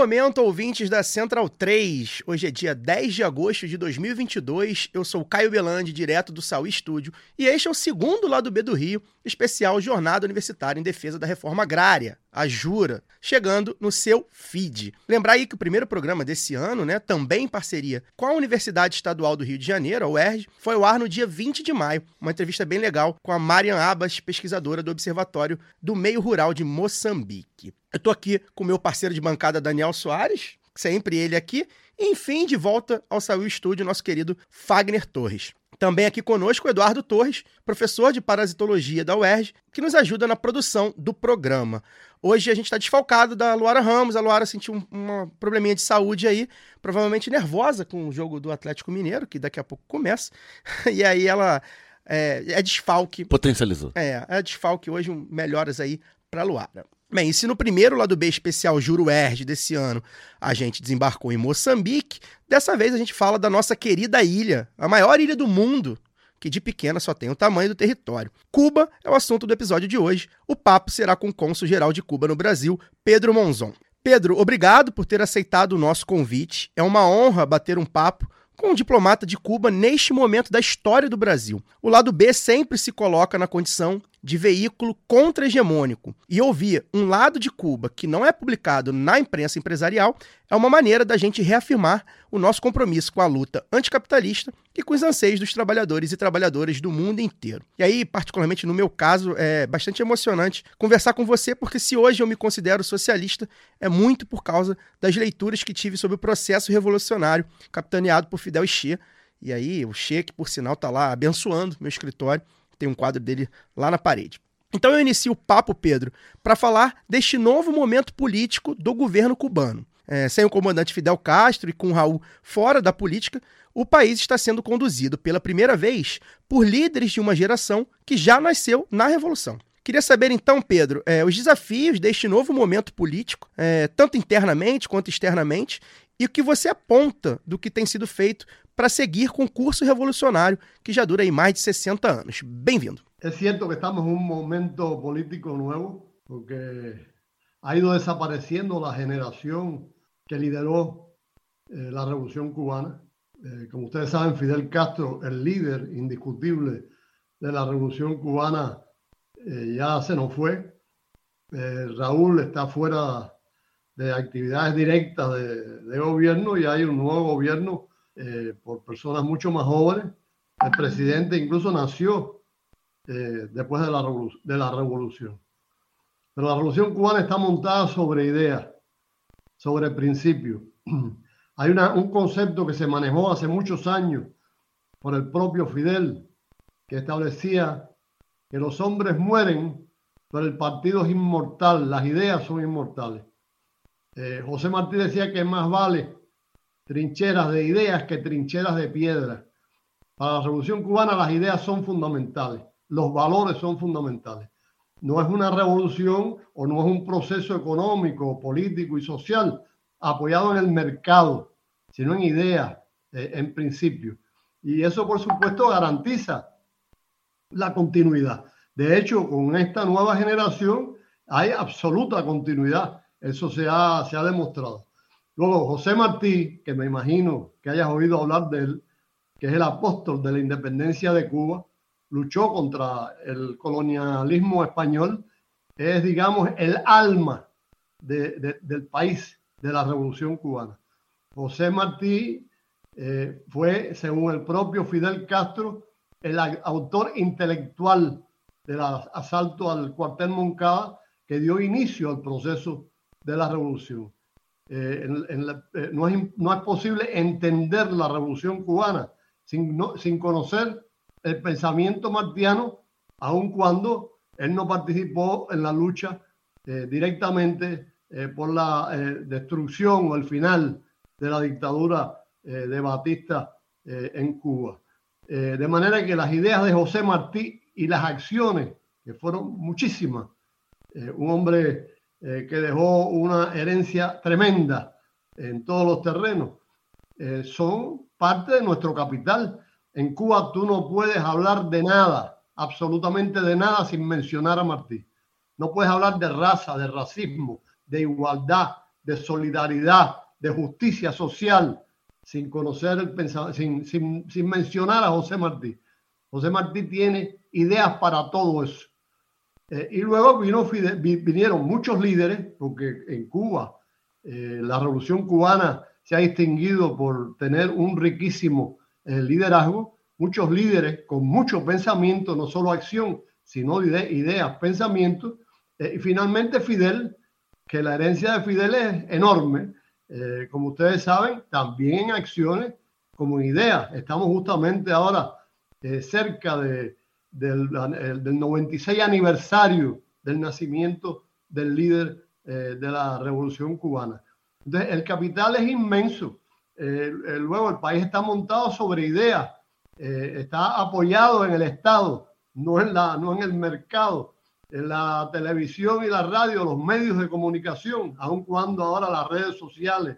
Momento, ouvintes da Central 3. Hoje é dia 10 de agosto de 2022. Eu sou Caio Belandi, direto do Saúl Estúdio, e este é o segundo lado B do Rio, especial Jornada Universitária em Defesa da Reforma Agrária, a Jura, chegando no seu feed. Lembrar aí que o primeiro programa desse ano, né, também em parceria com a Universidade Estadual do Rio de Janeiro, a UERJ, foi ao ar no dia 20 de maio, uma entrevista bem legal com a Marian Abas, pesquisadora do Observatório do Meio Rural de Moçambique. Eu tô aqui com o meu parceiro de bancada, Daniel Soares, sempre ele aqui, enfim, de volta ao Saúl Estúdio, nosso querido Fagner Torres. Também aqui conosco o Eduardo Torres, professor de parasitologia da UERJ, que nos ajuda na produção do programa. Hoje a gente está desfalcado da Luara Ramos. A Luara sentiu um, uma probleminha de saúde aí, provavelmente nervosa com o jogo do Atlético Mineiro, que daqui a pouco começa. E aí ela é, é desfalque. Potencializou. É, é desfalque hoje, melhoras aí para Luara. Bem, e se no primeiro lado B especial Juro Erge desse ano a gente desembarcou em Moçambique, dessa vez a gente fala da nossa querida ilha, a maior ilha do mundo, que de pequena só tem o tamanho do território. Cuba é o assunto do episódio de hoje. O papo será com o cônsul-geral de Cuba no Brasil, Pedro Monzon. Pedro, obrigado por ter aceitado o nosso convite. É uma honra bater um papo com um diplomata de Cuba neste momento da história do Brasil. O lado B sempre se coloca na condição de veículo contra-hegemônico. E ouvir um lado de Cuba que não é publicado na imprensa empresarial é uma maneira da gente reafirmar o nosso compromisso com a luta anticapitalista e com os anseios dos trabalhadores e trabalhadoras do mundo inteiro. E aí, particularmente no meu caso, é bastante emocionante conversar com você, porque se hoje eu me considero socialista, é muito por causa das leituras que tive sobre o processo revolucionário capitaneado por Fidel Che. E aí, o Che, que por sinal está lá abençoando meu escritório, tem um quadro dele lá na parede. Então eu inicio o papo, Pedro, para falar deste novo momento político do governo cubano. É, sem o comandante Fidel Castro e com Raul fora da política, o país está sendo conduzido pela primeira vez por líderes de uma geração que já nasceu na Revolução. Queria saber então, Pedro, é, os desafios deste novo momento político, é, tanto internamente quanto externamente, e o que você aponta do que tem sido feito para seguir com o curso revolucionário que já dura aí mais de 60 anos. Bem-vindo. Es cierto que estamos en un momento político nuevo, porque ha ido desapareciendo la generación que lideró eh, la revolución cubana. Eh, como ustedes saben, Fidel Castro, el líder indiscutible de la revolución cubana, eh, ya se nos fue. Eh, Raúl está fuera de actividades directas de, de gobierno y hay un nuevo gobierno eh, por personas mucho más jóvenes. El presidente incluso nació eh, después de la, revolución. Pero la revolución cubana está montada sobre ideas, sobre principios. Hay un concepto que se manejó hace muchos años por el propio Fidel, que establecía que los hombres mueren, pero el partido es inmortal, las ideas son inmortales. Eh, José Martí decía que más vale trincheras de ideas que trincheras de piedra. Para la revolución cubana las ideas son fundamentales, los valores son fundamentales. No es una revolución o no es un proceso económico, político y social apoyado en el mercado, sino en ideas, eh, en principio. Y eso, por supuesto, garantiza la continuidad. De hecho, con esta nueva generación hay absoluta continuidad. Eso se ha, se ha demostrado. Luego, José Martí, que me imagino que hayas oído hablar de él, que es el apóstol de la independencia de Cuba, luchó contra el colonialismo español, es, digamos, el alma de- de- del país, de la revolución cubana. José Martí eh, fue, según el propio Fidel Castro, el autor intelectual del asalto al cuartel Moncada que dio inicio al proceso de la revolución. Eh, en- en la- eh, no, es, no es posible entender la revolución cubana sin, no- sin conocer el pensamiento martiano, aun cuando él no participó en la lucha eh, directamente eh, por la eh, destrucción o el final de la dictadura eh, de Batista en Cuba. De manera que las ideas de José Martí y las acciones, que fueron muchísimas, un hombre eh, que dejó una herencia tremenda en todos los terrenos, eh, son parte de nuestro capital. En Cuba tú no puedes hablar de nada, absolutamente de nada, sin mencionar a Martí. No puedes hablar de raza, de racismo, de igualdad, de solidaridad, de justicia social, sin conocer el pensamiento, sin, sin, sin mencionar a José Martí. José Martí tiene ideas para todo eso. Eh, y luego vino vinieron muchos líderes, porque en Cuba eh, la revolución cubana se ha distinguido por tener un riquísimo eh, liderazgo, muchos líderes con mucho pensamiento, no solo acción, sino ide- ideas, pensamientos. Eh, y finalmente Fidel, que la herencia de Fidel es enorme, eh, como ustedes saben, también en acciones como en ideas. Estamos justamente ahora eh, cerca de, del, el- del 96 aniversario del nacimiento del líder eh, de la revolución cubana. Entonces, el capital es inmenso. Eh, luego, el país está montado sobre ideas, eh, está apoyado en el Estado, no en, la, no en el mercado, en la televisión y la radio, los medios de comunicación, aun cuando ahora las redes sociales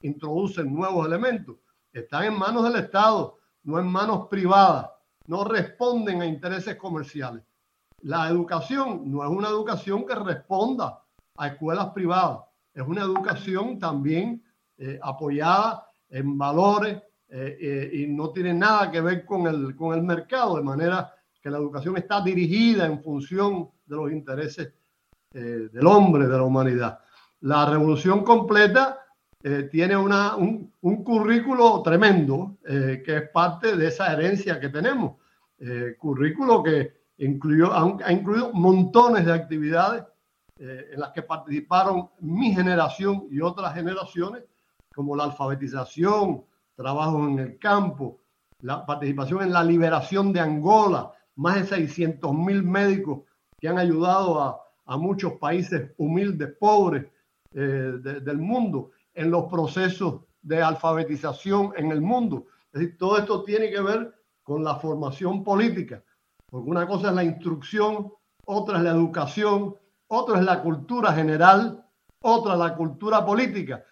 introducen nuevos elementos, están en manos del Estado, no en manos privadas, no responden a intereses comerciales. La educación no es una educación que responda a escuelas privadas, es una educación también eh, apoyada en valores eh, eh, y no tiene nada que ver con el, con el mercado, de manera que la educación está dirigida en función de los intereses del hombre, de la humanidad. La revolución completa eh, tiene una, un, un currículo tremendo eh, que es parte de esa herencia que tenemos. Eh, currículo que incluyó, ha, incluido montones de actividades eh, en las que participaron mi generación y otras generaciones, como la alfabetización, trabajo en el campo, la participación en la liberación de Angola, más de 600 mil médicos que han ayudado a, a muchos países humildes, pobres eh, de, del mundo, en los procesos de alfabetización en el mundo. Es todo esto tiene que ver con la formación política, porque una cosa es la instrucción, otra es la educación, otra es la cultura general, otra la cultura política.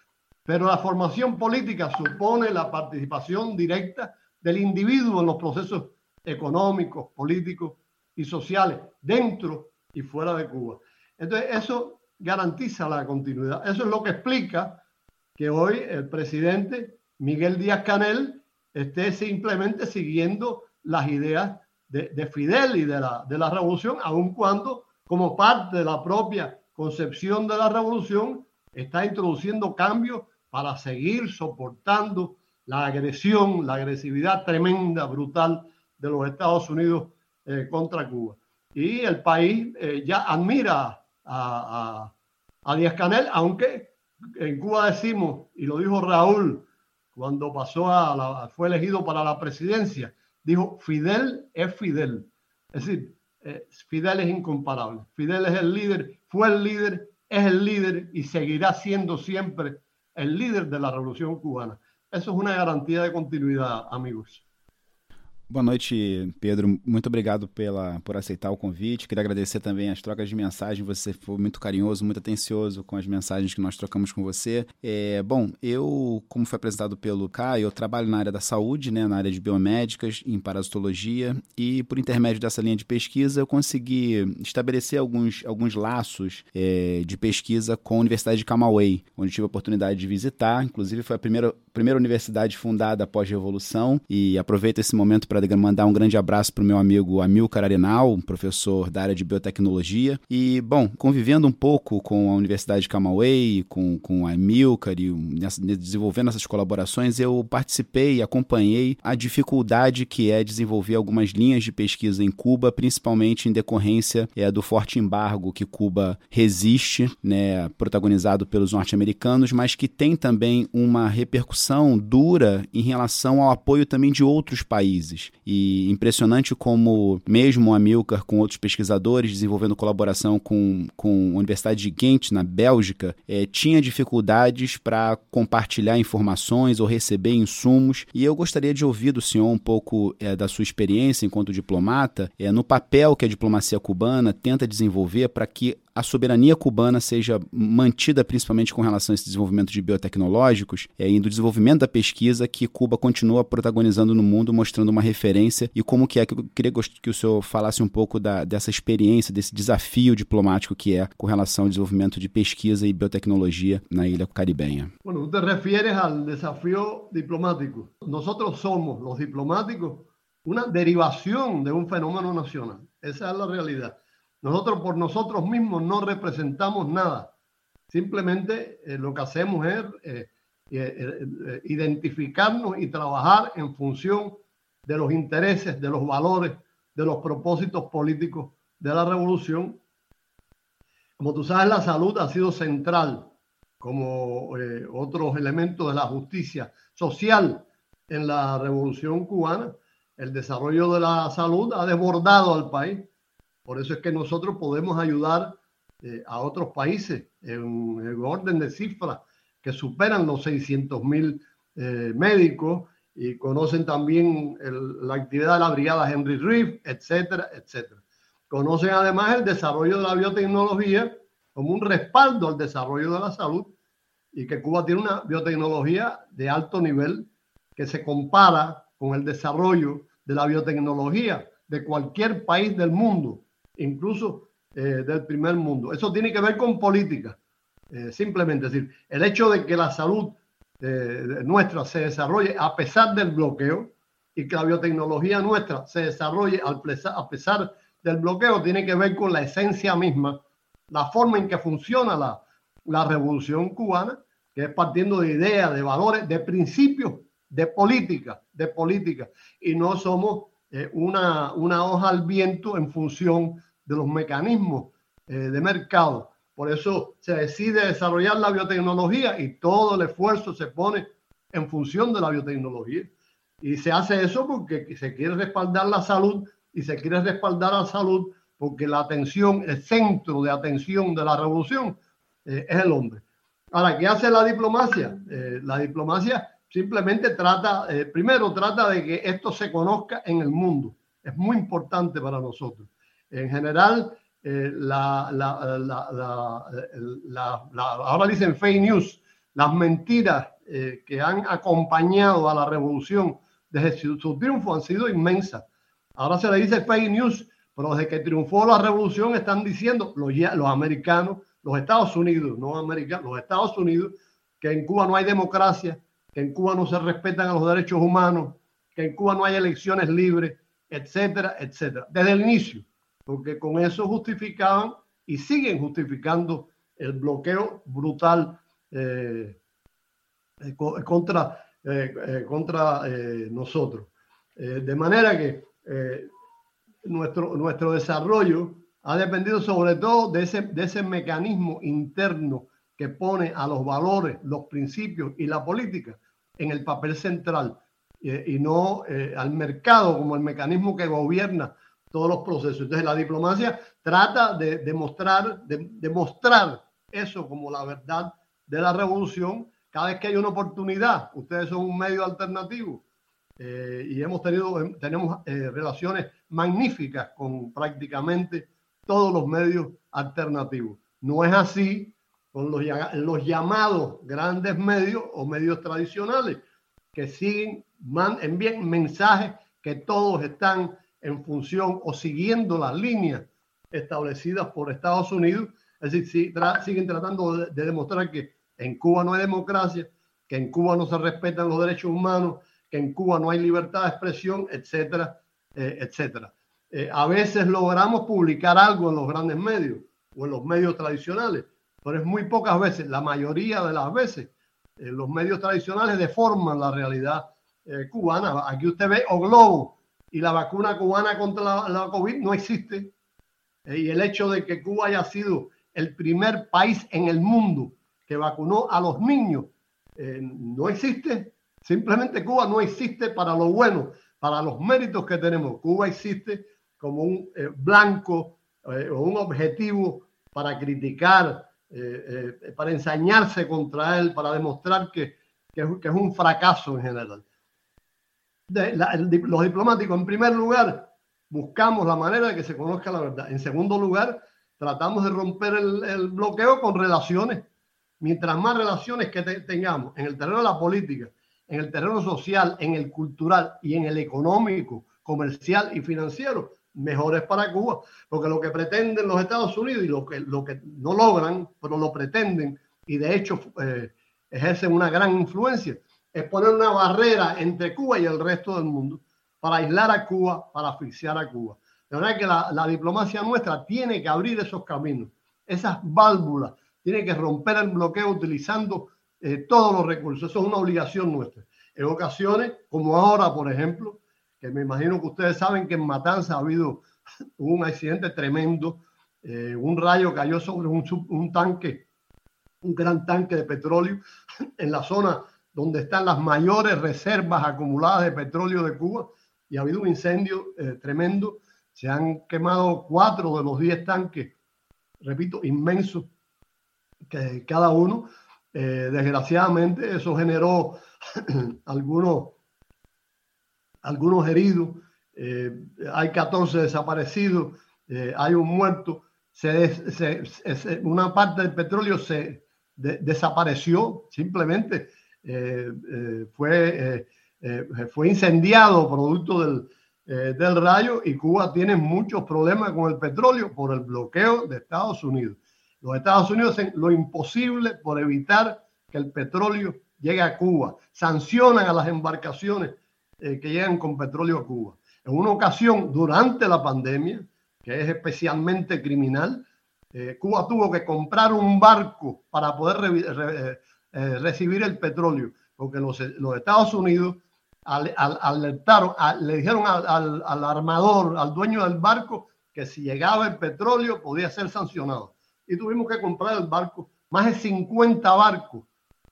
Pero la formación política supone la participación directa del individuo en los procesos económicos, políticos y sociales, dentro y fuera de Cuba. Entonces, eso garantiza la continuidad. Eso es lo que explica que hoy el presidente Miguel Díaz Canel esté simplemente siguiendo las ideas de, de Fidel y de la, de la revolución, aun cuando, como parte de la propia concepción de la revolución, está introduciendo cambios para seguir soportando la agresión, la agresividad tremenda, brutal de los Estados Unidos eh, contra Cuba. Y el país eh, ya admira a, a, a Díaz Canel, aunque en Cuba decimos, y lo dijo Raúl cuando pasó a la, fue elegido para la presidencia, dijo, Fidel es Fidel. Es decir, eh, Fidel es incomparable. Fidel es el líder, fue el líder, es el líder y seguirá siendo siempre el líder de la revolución cubana. Eso es una garantía de continuidad, amigos. Boa noite, Pedro. Muito obrigado pela, por aceitar o convite. Queria agradecer também as trocas de mensagem. Você foi muito carinhoso, muito atencioso com as mensagens que nós trocamos com você. É, bom, eu, como foi apresentado pelo Caio, eu trabalho na área da saúde, né, na área de biomédicas, em parasitologia, e por intermédio dessa linha de pesquisa eu consegui estabelecer alguns, alguns laços é, de pesquisa com a Universidade de Camagüey, onde tive a oportunidade de visitar. Inclusive, foi a primeira, primeira universidade fundada após a Revolução, e aproveito esse momento para mandar um grande abraço para o meu amigo Amilcar Arenal, professor da área de biotecnologia. E, bom, convivendo um pouco com a Universidade de Camagüey, com, com a Amilcar e nessa, desenvolvendo essas colaborações, eu participei e acompanhei a dificuldade que é desenvolver algumas linhas de pesquisa em Cuba, principalmente em decorrência é, do forte embargo que Cuba resiste, né, protagonizado pelos norte-americanos, mas que tem também uma repercussão dura em relação ao apoio também de outros países. E impressionante como, mesmo a Milcar, com outros pesquisadores, desenvolvendo colaboração com, com a Universidade de Ghent, na Bélgica, é, tinha dificuldades para compartilhar informações ou receber insumos. E eu gostaria de ouvir do senhor um pouco é, da sua experiência enquanto diplomata, é, no papel que a diplomacia cubana tenta desenvolver para que a soberania cubana seja mantida principalmente com relação a esse desenvolvimento de biotecnológicos é, e do desenvolvimento da pesquisa que Cuba continua protagonizando no mundo, mostrando uma referência e como que é que eu queria que o senhor falasse um pouco da, dessa experiência, desse desafio diplomático que é com relação ao desenvolvimento de pesquisa e biotecnologia na ilha caribenha. Bueno, te refieres al desafío diplomático. Nosotros somos los diplomáticos una derivación de un fenómeno nacional. Esa es la realidad. Nosotros por nosotros mismos no representamos nada. Simplemente eh, lo que hacemos es eh, eh, identificarnos y trabajar en función de los intereses, de los valores, de los propósitos políticos de la revolución. Como tú sabes, la salud ha sido central como otros elementos de la justicia social en la revolución cubana. El desarrollo de la salud ha desbordado al país por eso es que nosotros podemos ayudar eh, a otros países en el orden de cifras que superan los 600 mil eh, médicos y conocen también la actividad de la brigada Henry Reeve, etcétera, etcétera. Conocen además el desarrollo de la biotecnología como un respaldo al desarrollo de la salud y que Cuba tiene una biotecnología de alto nivel que se compara con el desarrollo de la biotecnología de cualquier país del mundo incluso eh, del primer mundo. Eso tiene que ver con política, eh, simplemente. Es decir, el hecho de que la salud eh, nuestra se desarrolle a pesar del bloqueo y que la biotecnología nuestra se desarrolle a pesar del bloqueo tiene que ver con la esencia misma, la forma en que funciona la, la revolución cubana, que es partiendo de ideas, de valores, de principios, de política, de política. Y no somos una, una hoja al viento en función de los mecanismos eh, de mercado. Por eso se decide desarrollar la biotecnología y todo el esfuerzo se pone en función de la biotecnología. Y se hace eso porque se quiere respaldar la salud y se quiere respaldar la salud porque la atención, el centro de atención de la revolución eh, es el hombre. Ahora, ¿qué hace la diplomacia? Eh, la diplomacia simplemente trata, primero trata de que esto se conozca en el mundo. Es muy importante para nosotros. En general, eh, la, la, la, ahora dicen fake news, las mentiras eh, que han acompañado a la revolución desde su, su, triunfo han sido inmensas. Ahora se le dice fake news, pero desde que triunfó la revolución están diciendo los, los americanos, los Estados Unidos, no americanos, los Estados Unidos, que en Cuba no hay democracia, que en Cuba no se respetan a los derechos humanos, que en Cuba no hay elecciones libres, etcétera, etcétera. Desde el inicio porque con eso justificaban y siguen justificando el bloqueo brutal eh, eh contra, eh, contra nosotros. de manera que nuestro, nuestro desarrollo ha dependido sobre todo de ese, de ese mecanismo interno que pone a los valores, los principios y la política en el papel central y no al mercado como el mecanismo que gobierna todos los procesos. Entonces la diplomacia trata de demostrar, de, demostrar eso como la verdad de la revolución cada vez que hay una oportunidad. Ustedes son un medio alternativo eh, y hemos tenido, tenemos eh, relaciones magníficas con prácticamente todos los medios alternativos. No es así con los, los llamados grandes medios o medios tradicionales que siguen, man, envían mensajes que todos están en función o siguiendo las líneas establecidas por Estados Unidos. Es decir, siguen tratando de, demostrar que en Cuba no hay democracia, que en Cuba no se respetan los derechos humanos, que en Cuba no hay libertad de expresión, etcétera, eh, etcétera. Eh, a veces logramos publicar algo en los grandes medios o en los medios tradicionales, pero es muy pocas veces, la mayoría de las veces, eh, los medios tradicionales deforman la realidad cubana. Aquí usted ve O Globo, y la vacuna cubana contra la, COVID no existe. Eh, y el hecho de que Cuba haya sido el primer país en el mundo que vacunó a los niños eh, no existe. Simplemente Cuba no existe para lo bueno, para los méritos que tenemos. Cuba existe como un eh, blanco o un objetivo para criticar, para ensañarse contra él, para demostrar que es, que es un fracaso en general. Los diplomáticos, en primer lugar, buscamos la manera de que se conozca la verdad. En segundo lugar, tratamos de romper el, bloqueo con relaciones. Mientras más relaciones que te- tengamos en el terreno de la política, en el terreno social, en el cultural y en el económico, comercial y financiero, mejor es para Cuba. Porque lo que pretenden los Estados Unidos y lo que, lo que no logran, pero lo pretenden y de hecho eh, ejercen una gran influencia, es poner una barrera entre Cuba y el resto del mundo para aislar a Cuba, para asfixiar a Cuba. De verdad que la, diplomacia nuestra tiene que abrir esos caminos, esas válvulas, tiene que romper el bloqueo utilizando eh, todos los recursos. Eso es una obligación nuestra. En ocasiones, como ahora, por ejemplo, que me imagino que ustedes saben que en Matanza ha habido un accidente tremendo, eh, un rayo cayó sobre un, un tanque, un gran tanque de petróleo en la zona donde están las mayores reservas acumuladas de petróleo de Cuba y ha habido un incendio eh, tremendo. Se han quemado cuatro de los diez tanques, repito, inmensos, cada uno. Eh, desgraciadamente eso generó algunos, algunos heridos, eh, hay 14 desaparecidos, hay un muerto, se una parte del petróleo se de- desapareció simplemente, fue, eh, eh, fue incendiado producto del, eh, del rayo y Cuba tiene muchos problemas con el petróleo por el bloqueo de Estados Unidos. Los Estados Unidos hacen lo imposible por evitar que el petróleo llegue a Cuba. Sancionan a las embarcaciones eh, que llegan con petróleo a Cuba. En una ocasión, durante la pandemia, que es especialmente criminal, eh, Cuba tuvo que comprar un barco para poder eh, recibir el petróleo, porque los, los Estados Unidos al- al- alertaron, le dijeron al, al- armador, al dueño del barco, que si llegaba el petróleo podía ser sancionado. Y tuvimos que comprar el barco. Más de 50 barcos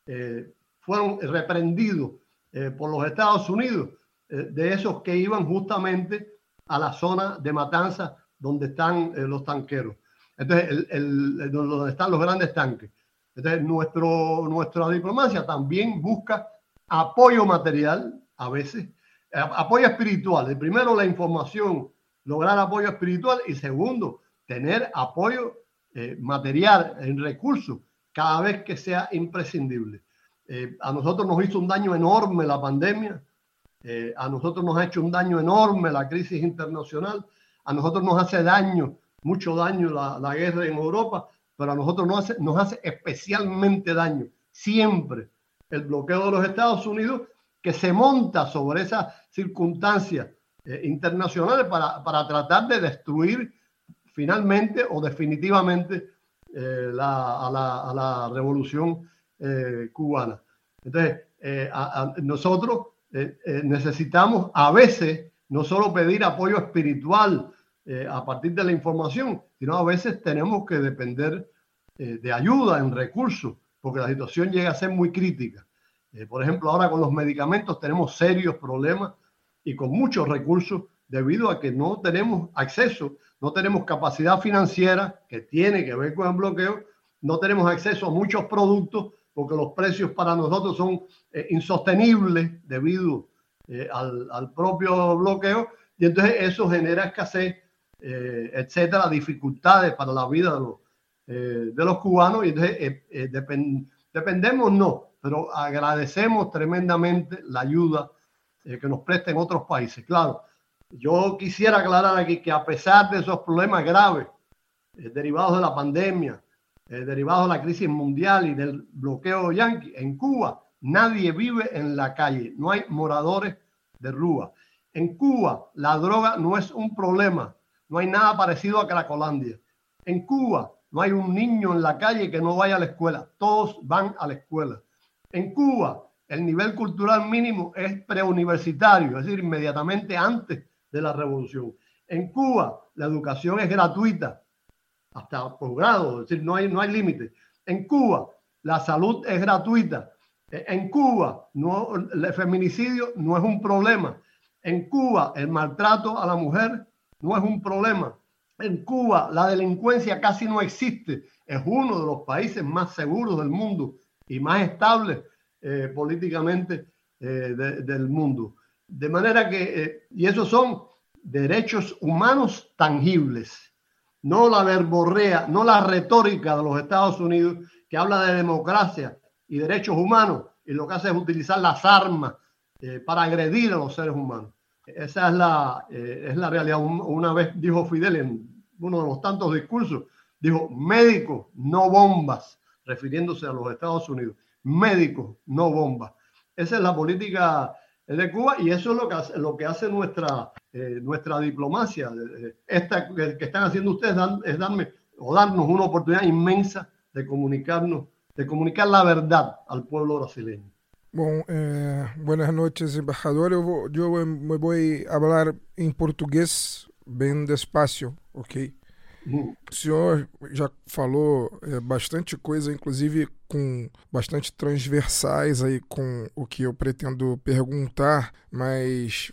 eh, fueron reprendidos eh, por los Estados Unidos, de esos que iban justamente a la zona de matanza donde están los tanqueros. Entonces, el- donde están los grandes tanques. Entonces, nuestro, nuestra diplomacia también busca apoyo material, a veces, apoyo espiritual. Primero, la información, lograr apoyo espiritual y segundo, tener apoyo eh, material en recursos cada vez que sea imprescindible. Eh, a nosotros nos hizo un daño enorme la pandemia, eh, a nosotros nos ha hecho un daño enorme la crisis internacional, a nosotros nos hace daño, mucho daño la, la guerra en Europa, pero a nosotros nos hace, nos hace especialmente daño siempre el bloqueo de los Estados Unidos que se monta sobre esas circunstancias eh, internacionales para, para tratar de destruir finalmente o definitivamente eh, la, a, la, revolución eh, cubana. Entonces, eh, nosotros necesitamos a veces no solo pedir apoyo espiritual eh, a partir de la información, sino a veces tenemos que depender eh, de ayuda en recursos, porque la situación llega a ser muy crítica. Eh, por ejemplo, ahora con los medicamentos tenemos serios problemas y con muchos recursos debido a que no tenemos acceso, no tenemos capacidad financiera que tiene que ver con el bloqueo, no tenemos acceso a muchos productos porque los precios para nosotros son eh, insostenibles debido al, al propio bloqueo y entonces eso genera escasez, eh, etcétera, dificultades para la vida de los, eh, de los cubanos y entonces eh, eh, depen- dependemos no, pero agradecemos tremendamente la ayuda eh, que nos prestan otros países. Claro, yo quisiera aclarar aquí que a pesar de esos problemas graves derivados de la pandemia, derivados de la crisis mundial y del bloqueo yanqui, en Cuba nadie vive en la calle, no hay moradores de rúa. En Cuba la droga no es un problema, no hay nada parecido a Cracolandia. En Cuba no hay un niño en la calle que no vaya a la escuela, todos van a la escuela. En Cuba el nivel cultural mínimo es preuniversitario, es decir, inmediatamente antes de la revolución. En Cuba la educación es gratuita hasta posgrado, es decir, no hay, no hay límite. En Cuba la salud es gratuita. E- En Cuba el feminicidio no es un problema. En Cuba el maltrato a la mujer no es un problema. En Cuba la delincuencia casi no existe. Es uno de los países más seguros del mundo y más estables eh, políticamente eh, de- del mundo. De manera que, eh, y esos son derechos humanos tangibles, no la verborrea, no la retórica de los Estados Unidos que habla de democracia y derechos humanos y lo que hace es utilizar las armas para agredir a los seres humanos. Esa es la, eh, es la realidad. Un- una vez dijo Fidel en uno de los tantos discursos, dijo, médicos, no bombas, refiriéndose a los Estados Unidos. Médicos, no bombas. Esa es la política de Cuba y eso es lo que hace, lo que hace nuestra, eh, nuestra diplomacia. Eh, Esta que, que están haciendo ustedes dan- es darme o darnos una oportunidad inmensa de comunicarnos, de comunicar la verdad al pueblo brasileño. Bom, é, buenas noches, embaixador. Eu vou, eu me vou falar em português bem despacio, ok? Ujú. O senhor já falou é, bastante coisa, inclusive com bastante transversais aí com o que eu pretendo perguntar, mas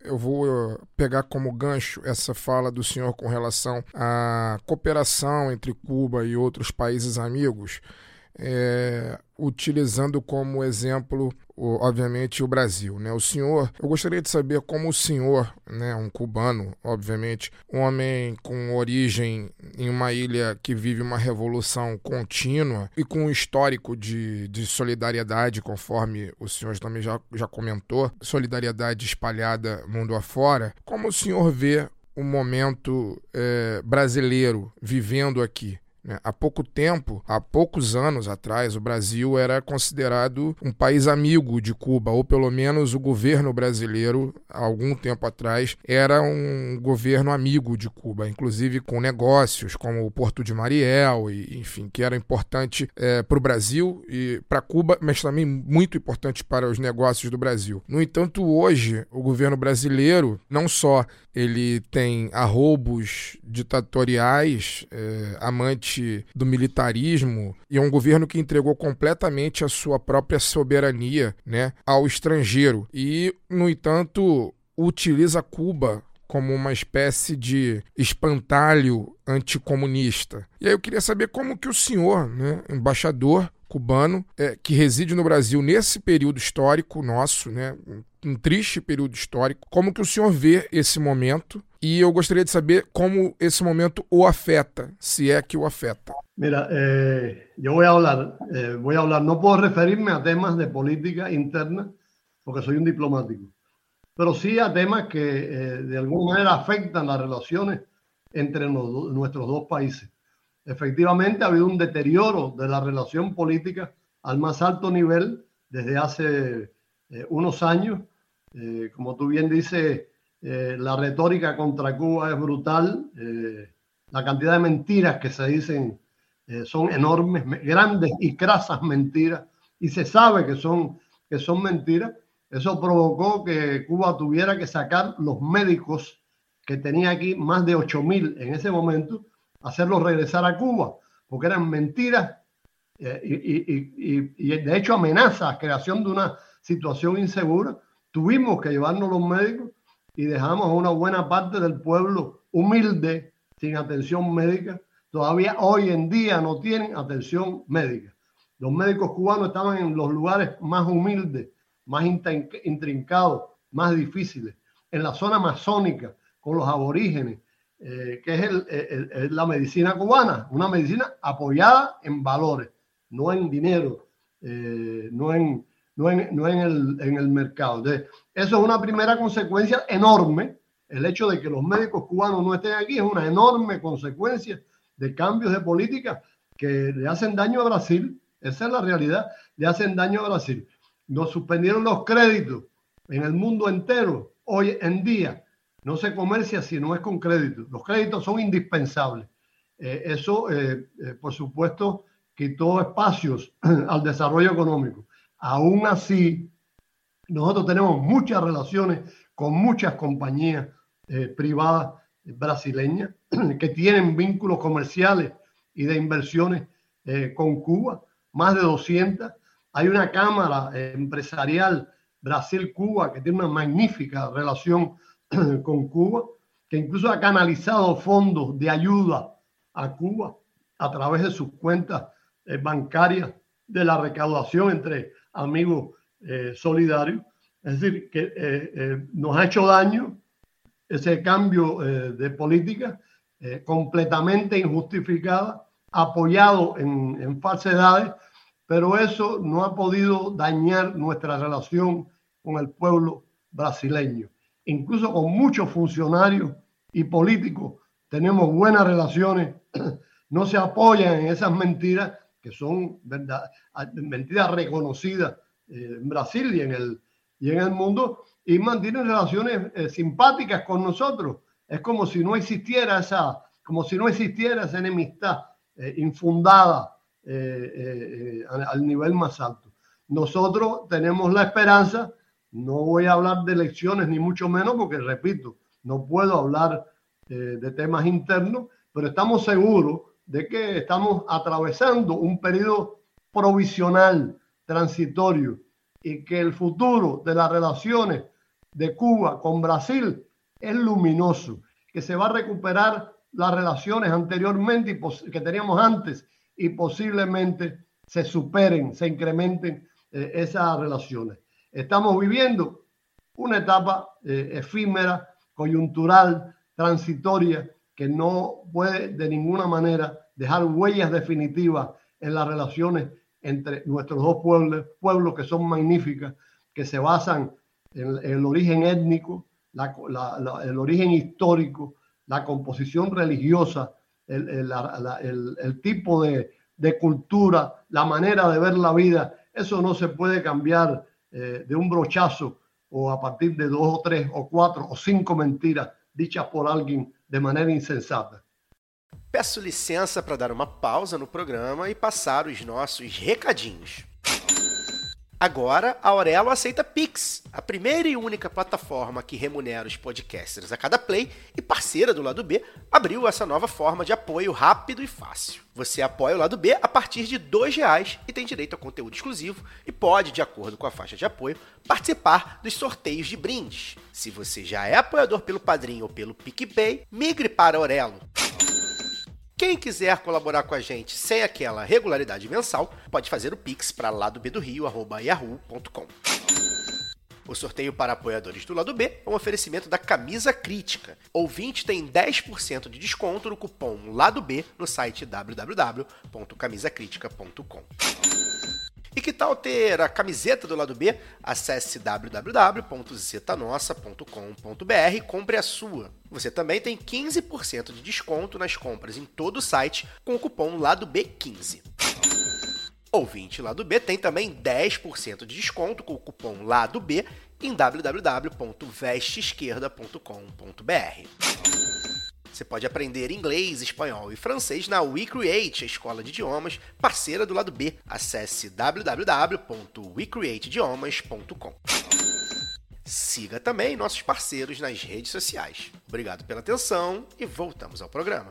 eu vou eh, pegar como gancho essa fala do senhor com relação à cooperação entre Cuba e outros países amigos, é, utilizando como exemplo, obviamente, o Brasil. Né? O senhor, eu gostaria de saber como o senhor, né, um cubano, obviamente, um homem com origem em uma ilha que vive uma revolução contínua e com um histórico de, de solidariedade, conforme o senhor também já, já comentou, solidariedade espalhada mundo afora, como o senhor vê o momento eh, brasileiro vivendo aqui? Né? Há pouco tempo, há poucos anos atrás, o Brasil era considerado um país amigo de Cuba, ou pelo menos o governo brasileiro, há algum tempo atrás, era um governo amigo de Cuba, inclusive com negócios como o Porto de Mariel, e, enfim, que era importante para o Brasil e para Cuba, mas também muito importante para os negócios do Brasil. No entanto, hoje, o governo brasileiro não só ele tem arroubos ditatoriais, é, do militarismo, e é um governo que entregou completamente a sua própria soberania né, ao estrangeiro. E, no entanto, utiliza Cuba como uma espécie de espantalho anticomunista. E aí eu queria saber como que o senhor, né, embaixador cubano, é, que reside no Brasil nesse período histórico nosso, né, um triste período histórico, como que o senhor vê esse momento e eu gostaria de saber como esse momento o afeta, se é que o afeta. Mira, eh, yo voy a hablar, eh, voy a hablar, no puedo referirme a temas de política interna porque soy un diplomático, pero sí a temas que eh, de alguna manera afectan las relaciones entre nos- nuestros dos países. Efectivamente, ha habido un deterioro de la relación política al más alto nivel desde hace eh, unos años. Eh, como tú bien dices, eh, la retórica contra Cuba es brutal. eh, la cantidad de mentiras que se dicen eh, son enormes, me- grandes y crasas mentiras, y se sabe que son, que son mentiras. Eso provocó que Cuba tuviera que sacar los médicos que tenía aquí, más de 8.000 en ese momento, hacerlos regresar a Cuba, porque eran mentiras y- y- y- y de hecho amenazas, creación de una situación insegura. Tuvimos que llevarnos los médicos y dejamos a una buena parte del pueblo humilde, sin atención médica. Todavía hoy en día no tienen atención médica. Los médicos cubanos estaban en los lugares más humildes, más intrin- intrincados, más difíciles, en la zona amazónica, con los aborígenes, eh, que es, la medicina cubana, una medicina apoyada en valores, no en dinero, eh, no en, no en, no en el, en el mercado. Eso es una primera consecuencia enorme. El hecho de que los médicos cubanos no estén aquí es una enorme consecuencia de cambios de política que le hacen daño a Brasil. Esa es la realidad, le hacen daño a Brasil. Nos suspendieron los créditos en el mundo entero. Hoy en día no se comercia si no es con crédito. Los créditos son indispensables. Eh, eso, eh, eh, por supuesto, quitó espacios al desarrollo económico. Aún así, nosotros tenemos muchas relaciones con muchas compañías eh, privadas brasileñas que tienen vínculos comerciales y de inversiones eh, con Cuba, más de 200. Hay una cámara eh, empresarial Brasil-Cuba, que tiene una magnífica relación con Cuba, que incluso ha canalizado fondos de ayuda a Cuba a través de sus cuentas bancarias de la recaudación entre amigos eh, solidarios. Es decir, que eh, nos ha hecho daño ese cambio de política completamente injustificada, apoyado en, en falsedades, pero eso no ha podido dañar nuestra relación con el pueblo brasileño. Incluso con muchos funcionarios y políticos tenemos buenas relaciones, no se apoyan en esas mentiras que son verdad, mentiras reconocidas eh, en Brasil y en el, y en el mundo, y mantienen relaciones eh, simpáticas con nosotros. Es como si no existiera esa, como si no existiera esa enemistad eh, infundada al nivel más alto. Nosotros tenemos la esperanza, no voy a hablar de elecciones ni mucho menos, porque repito, no puedo hablar de temas internos, pero estamos seguros de que estamos atravesando un periodo provisional, transitorio, y que el futuro de las relaciones de Cuba con Brasil es luminoso, que se va a recuperar las relaciones anteriormente que teníamos antes y posiblemente se superen, se incrementen eh, esas relaciones. Estamos viviendo una etapa eh, efímera, coyuntural, transitoria, que no puede de ninguna manera dejar huellas definitivas en las relaciones entre nuestros dos pueblos, pueblos que son magníficas, que se basan en, el origen étnico, el origen histórico, la composición religiosa, el, tipo de, cultura, la manera de ver la vida. Eso no se puede cambiar eh, de un brochazo o a partir de dos o tres o cuatro o cinco mentiras dichas por alguien de maneira insensata. Peço licença para dar uma pausa no programa e passar os nossos recadinhos. Agora, a Aurelo aceita Pix, a primeira e única plataforma que remunera os podcasters a cada play e parceira do lado B, abriu essa nova forma de apoio rápido e fácil. Você apoia o lado B a partir de R$ reais e tem direito a conteúdo exclusivo e pode, de acordo com a faixa de apoio, participar dos sorteios de brindes. Se você já é apoiador pelo Padrinho ou pelo PicPay, migre para Aurelo. Quem quiser colaborar com a gente sem aquela regularidade mensal, pode fazer o pix para ladobdorio@yahoo.com. O sorteio para apoiadores do lado B é um oferecimento da Camisa Crítica. Ouvinte tem 10% de desconto no cupom Lado B no site www.camisacritica.com. E que tal ter a camiseta do lado B? Acesse www.zetanossa.com.br e compre a sua. Você também tem 15% de desconto nas compras em todo o site com o cupom Lado B15. Ouvinte Lado B tem também 10% de desconto com o cupom Lado B em www.vesteesquerda.com.br. Você pode aprender inglês, espanhol e francês na WeCreate, a escola de idiomas parceira do lado B. Acesse www.wecreateidiomas.com. Siga também nossos parceiros nas redes sociais. Obrigado pela atenção e voltamos ao programa.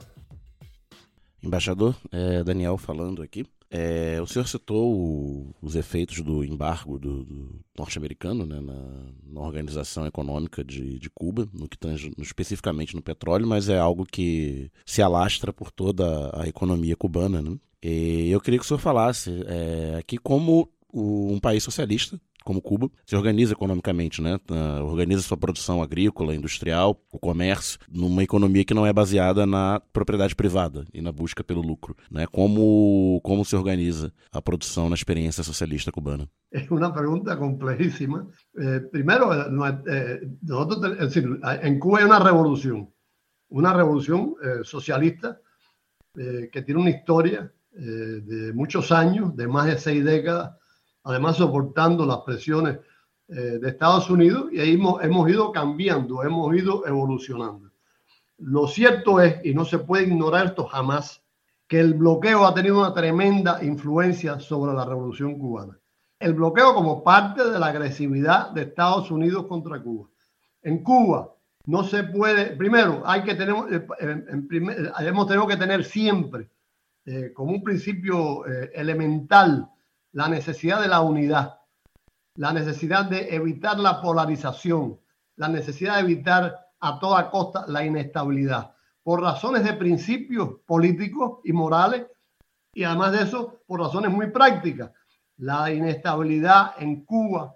Embaixador, é Daniel falando aqui. É, o senhor citou o, os efeitos do embargo do, do norte-americano né, na, na, organização econômica de, de Cuba, no que tange especificamente no petróleo, mas é algo que se alastra por toda a economia cubana. Né? E eu queria que o senhor falasse é, aqui como o, um país socialista como Cuba, se organiza economicamente, né? Uh, organiza sua produção agrícola, industrial, o comércio, numa economia que não é baseada na propriedade privada e na busca pelo lucro. Né? Como, como se organiza a produção na experiência socialista cubana? É uma pergunta complexíssima. Eh, primeiro, eh, nosotros, Cuba hay una revolución, una revolución eh, socialista eh, que tiene una historia eh, de muchos años, de más de seis décadas, además soportando las presiones eh, de Estados Unidos y ahí hemos, hemos ido cambiando, hemos ido evolucionando. Lo cierto es, y no se puede ignorar esto jamás, que el bloqueo ha tenido una tremenda influencia sobre la revolución cubana. El bloqueo como parte de la agresividad de Estados Unidos contra Cuba. En Cuba no se puede, primero, hay que tener, eh, en primer, hemos tenido que tener siempre eh, como un principio eh, elemental la necesidad de la unidad. la necesidad de evitar la polarización, la necesidad de evitar a toda costa la inestabilidad, por razones de principios políticos y morales, y además de eso, por razones muy prácticas. La inestabilidad en Cuba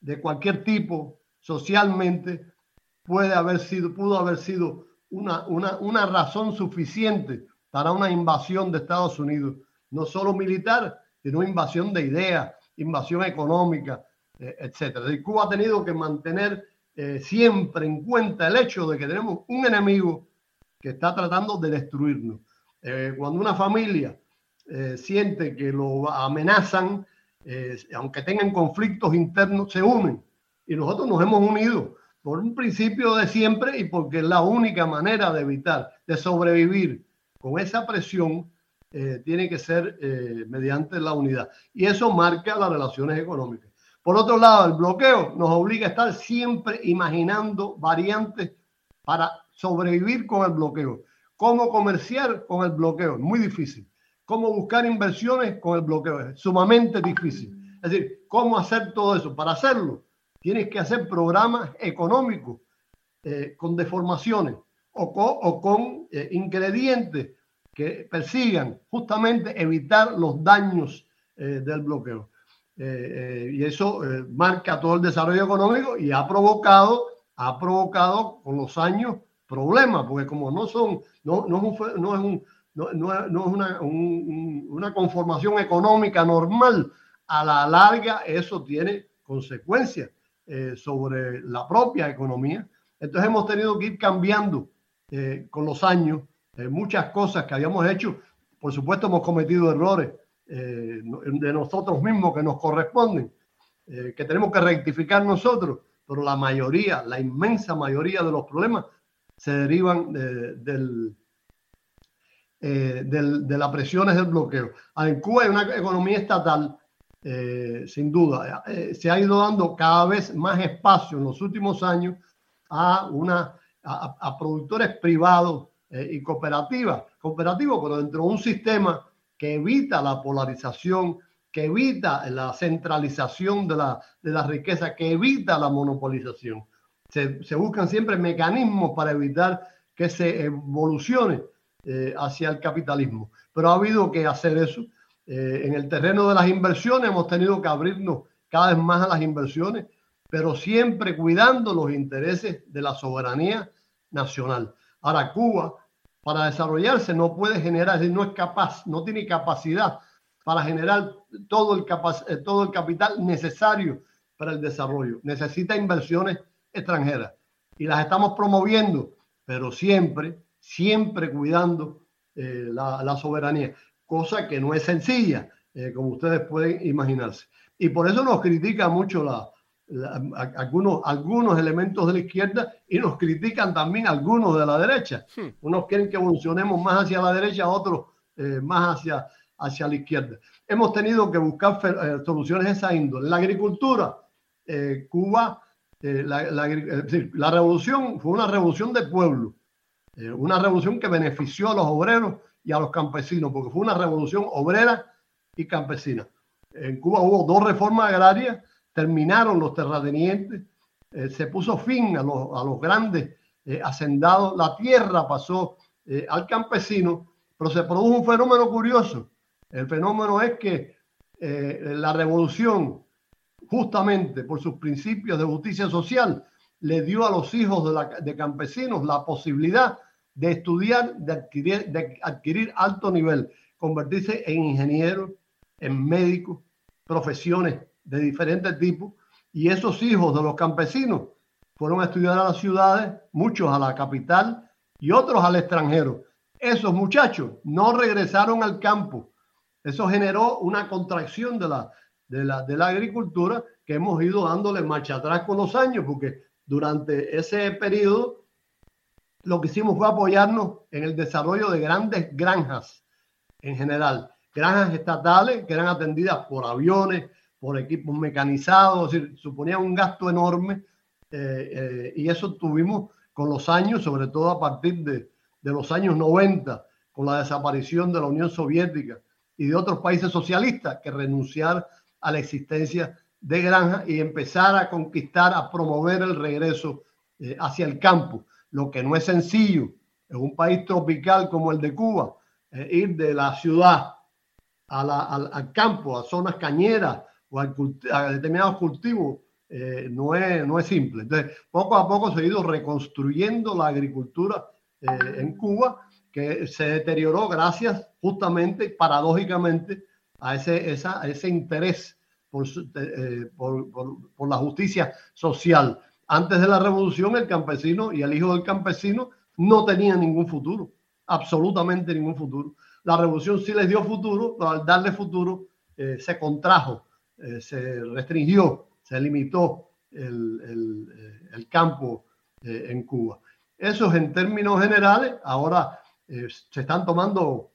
de cualquier tipo socialmente puede haber sido, pudo haber sido una, una, una razón suficiente para una invasión de Estados Unidos, no solo militar, sino invasión de ideas, invasión económica, eh, etcétera. Y Cuba ha tenido que mantener eh, siempre en cuenta el hecho de que tenemos un enemigo que está tratando de destruirnos. Eh, cuando una familia siente que lo amenazan, aunque tengan conflictos internos, se unen. Y nosotros nos hemos unido por un principio de siempre y porque es la única manera de evitar, de sobrevivir con esa presión, eh, tiene que ser eh, mediante la unidad. Y eso marca las relaciones económicas. Por otro lado, el bloqueo nos obliga a estar siempre imaginando variantes para sobrevivir con el bloqueo. ¿Cómo comerciar con el bloqueo? Muy difícil. ¿Cómo buscar inversiones con el bloqueo? Es sumamente difícil. Es decir, ¿cómo hacer todo eso? Para hacerlo, tienes que hacer programas económicos eh, con deformaciones o con, o con eh, ingredientes que persigan justamente evitar los daños eh, del bloqueo. Eh, eh, y eso eh, marca todo el desarrollo económico y ha provocado, ha provocado con los años problemas, porque como no son, no, no es, un, no no- no es- una, un- un- una conformación económica normal, a la larga eso tiene consecuencias sobre la propia economía. Entonces hemos tenido que ir cambiando eh, con los años muchas cosas que habíamos hecho. Por supuesto hemos cometido errores eh, de nosotros mismos que nos corresponden, eh, que tenemos que rectificar nosotros, pero la mayoría, la inmensa mayoría de los problemas se derivan de, del, eh, de las presiones del bloqueo. Ah, En Cuba hay una economía estatal, sin duda, se ha ido dando cada vez más espacio en los últimos años a, una, a productores privados eh, y cooperativas, cooperativos, pero dentro de un sistema que evita la polarización, que evita la centralización de la, de la riqueza, que evita la monopolización. Se, se buscan siempre mecanismos para evitar que se evolucione eh, hacia el capitalismo. Pero ha habido que hacer eso. Eh, en el terreno de las inversiones hemos tenido que abrirnos cada vez más a las inversiones, pero siempre cuidando los intereses de la soberanía nacional. Ahora, Cuba, para desarrollarse, no puede generar, es decir, no es capaz, no tiene capacidad para generar todo el, capac- eh, todo el capital necesario para el desarrollo. Necesita inversiones extranjeras y las estamos promoviendo, pero siempre, siempre cuidando eh, la, la soberanía, cosa que no es sencilla, eh, como ustedes pueden imaginarse. Y por eso nos critica mucho la, la- a- algunos, algunos elementos de la izquierda y nos critican también algunos de la derecha. Unos quieren que evolucionemos más hacia la derecha, otros eh, más hacia, hacia la izquierda. Hemos tenido que buscar eh, soluciones de esa índole. La agricultura, eh, Cuba, eh, la, la decir, la revolución fue una revolución de pueblo, eh, una revolución que benefició a los obreros y a los campesinos, porque fue una revolución obrera y campesina. En Cuba hubo dos reformas agrarias, terminaron los terratenientes, eh, se puso fin a los, a los grandes eh, hacendados, la tierra pasó eh, al campesino, pero se produjo un fenómeno curioso. El fenómeno es que la revolución, justamente por sus principios de justicia social, le dio a los hijos de, la- campesinos la posibilidad de estudiar, de adquirir, de adquirir alto nivel, convertirse en ingenieros, en médicos, profesiones de diferentes tipos. Y esos hijos de los campesinos fueron a estudiar a las ciudades, muchos a la capital y otros al extranjero. Esos muchachos no regresaron al campo. Eso generó una contracción de la, de la, de la agricultura que hemos ido dándole marcha atrás con los años, porque durante ese periodo lo que hicimos fue apoyarnos en el desarrollo de grandes granjas en general, granjas estatales que eran atendidas por aviones, por equipos mecanizados, suponía un gasto enorme eh, eh, y eso tuvimos con los años, sobre todo a partir de, de los años 90, con la desaparición de la Unión Soviética y de otros países socialistas que renunciar a la existencia de granja y empezar a conquistar, a promover el regreso eh, hacia el campo, lo que no es sencillo en un país tropical como el de Cuba, eh, ir de la ciudad a al, al campo, a zonas cañeras al determinados cultivos, eh, no, es, no es simple. Entonces, poco a poco se ha ido reconstruyendo la agricultura eh, en Cuba, que se deterioró gracias justamente, paradójicamente, a ese, esa- a ese interés por, eh, por- por- por la justicia social. Antes de la revolución, el campesino y el hijo del campesino no tenían ningún futuro, absolutamente ningún futuro. La revolución sí les dio futuro, pero al darle futuro eh, se contrajo, eh, se restringió, se limitó el, el, eh, campo eh, en Cuba. Eso es en términos generales. Ahora se están tomando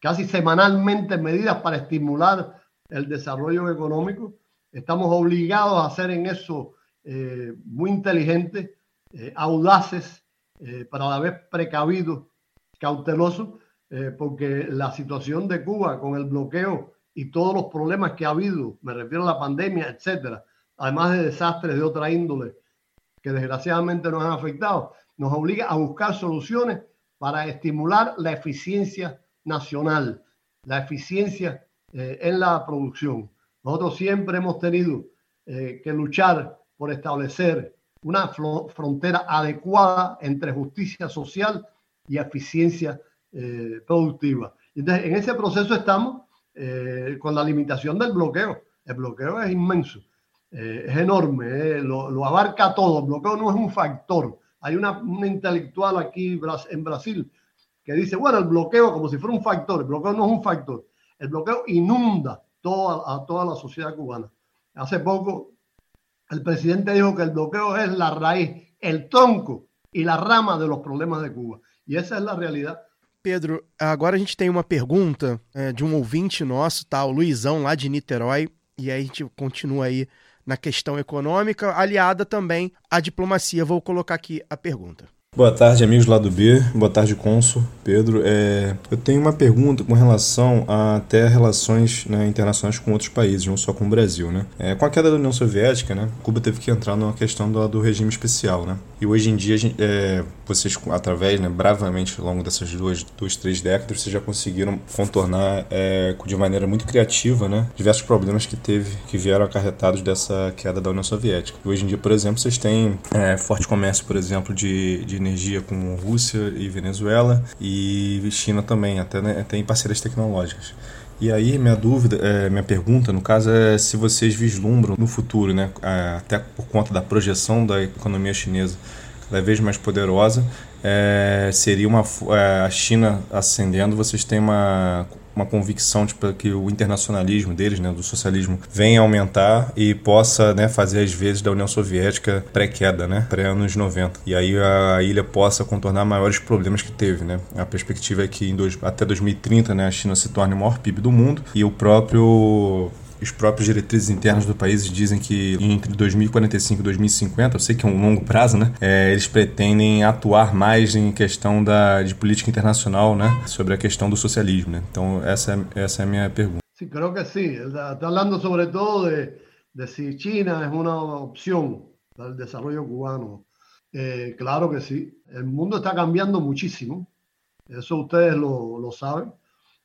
casi semanalmente medidas para estimular el desarrollo económico. Estamos obligados a hacer en eso muy inteligentes, audaces, pero a la vez precavidos, cautelosos, porque la situación de Cuba con el bloqueo y todos los problemas que ha habido, me refiero a la pandemia, etcétera, además de desastres de otra índole que desgraciadamente nos han afectado, nos obliga a buscar soluciones para estimular la eficiencia nacional, la eficiencia eh, en la producción. Nosotros siempre hemos tenido eh, que luchar por establecer una frontera adecuada entre justicia social y eficiencia eh, productiva. Entonces, en ese proceso estamos eh, con la limitación del bloqueo. El bloqueo es inmenso, eh, es enorme, eh, lo, abarca todo. El bloqueo no es un factor. Hay una, una intelectual aquí en Brasil que dice, bueno, el bloqueo como si fuera un factor. El bloqueo no es un factor. El bloqueo inunda toda, a toda la sociedad cubana. Hace poco el presidente dijo que el bloqueo es la raíz, el tronco y la rama de los problemas de Cuba. Y esa es la realidad. Pedro, agora a gente tem uma pergunta é, de um ouvinte nosso, tá? O Luizão, lá de Niterói. E aí a gente continua aí na questão econômica, aliada também à diplomacia. Vou colocar aqui a pergunta. Boa tarde, amigos lá do B. Boa tarde, Consul. Pedro, é, eu tenho uma pergunta com relação a até relações né, internacionais com outros países, não só com o Brasil. Né? É, com a queda da União Soviética, né, Cuba teve que entrar numa questão do, do regime especial. Né? E hoje em dia, é, vocês, através, né, bravamente, ao longo dessas duas, duas, três décadas, vocês já conseguiram contornar é, de maneira muito criativa né, diversos problemas que teve, que vieram acarretados dessa queda da União Soviética. E hoje em dia, por exemplo, vocês têm é, forte comércio, por exemplo, de, de energia com Rússia e Venezuela e China também, até, né, até em parcerias tecnológicas. E aí, minha dúvida, é, minha pergunta, no caso, é se vocês vislumbram no futuro, né, até por conta da projeção da economia chinesa cada vez mais poderosa, é, seria uma é, a China ascendendo, vocês têm uma, uma convicção tipo, que o internacionalismo deles, né, do socialismo, venha aumentar e possa né, fazer as vezes da União Soviética pré-queda, né, pré-anos 90. E aí a ilha possa contornar maiores problemas que teve. Né. A perspectiva é que dois, até 2030 né, a China se torne o maior PIB do mundo e o próprio os próprios diretrizes internos do país dizem que entre 2045 e 2050, eu sei que é um longo prazo, né? É, eles pretendem atuar mais em questão da, de política internacional, né? Sobre a questão do socialismo, né? Então, essa é, essa é a minha pergunta. Sí, creo que sí. Está hablando sobre todo de, de si China es una opción para el desarrollo cubano. Eh, claro que sí. El mundo está cambiando muchísimo. Eso ustedes lo, lo saben.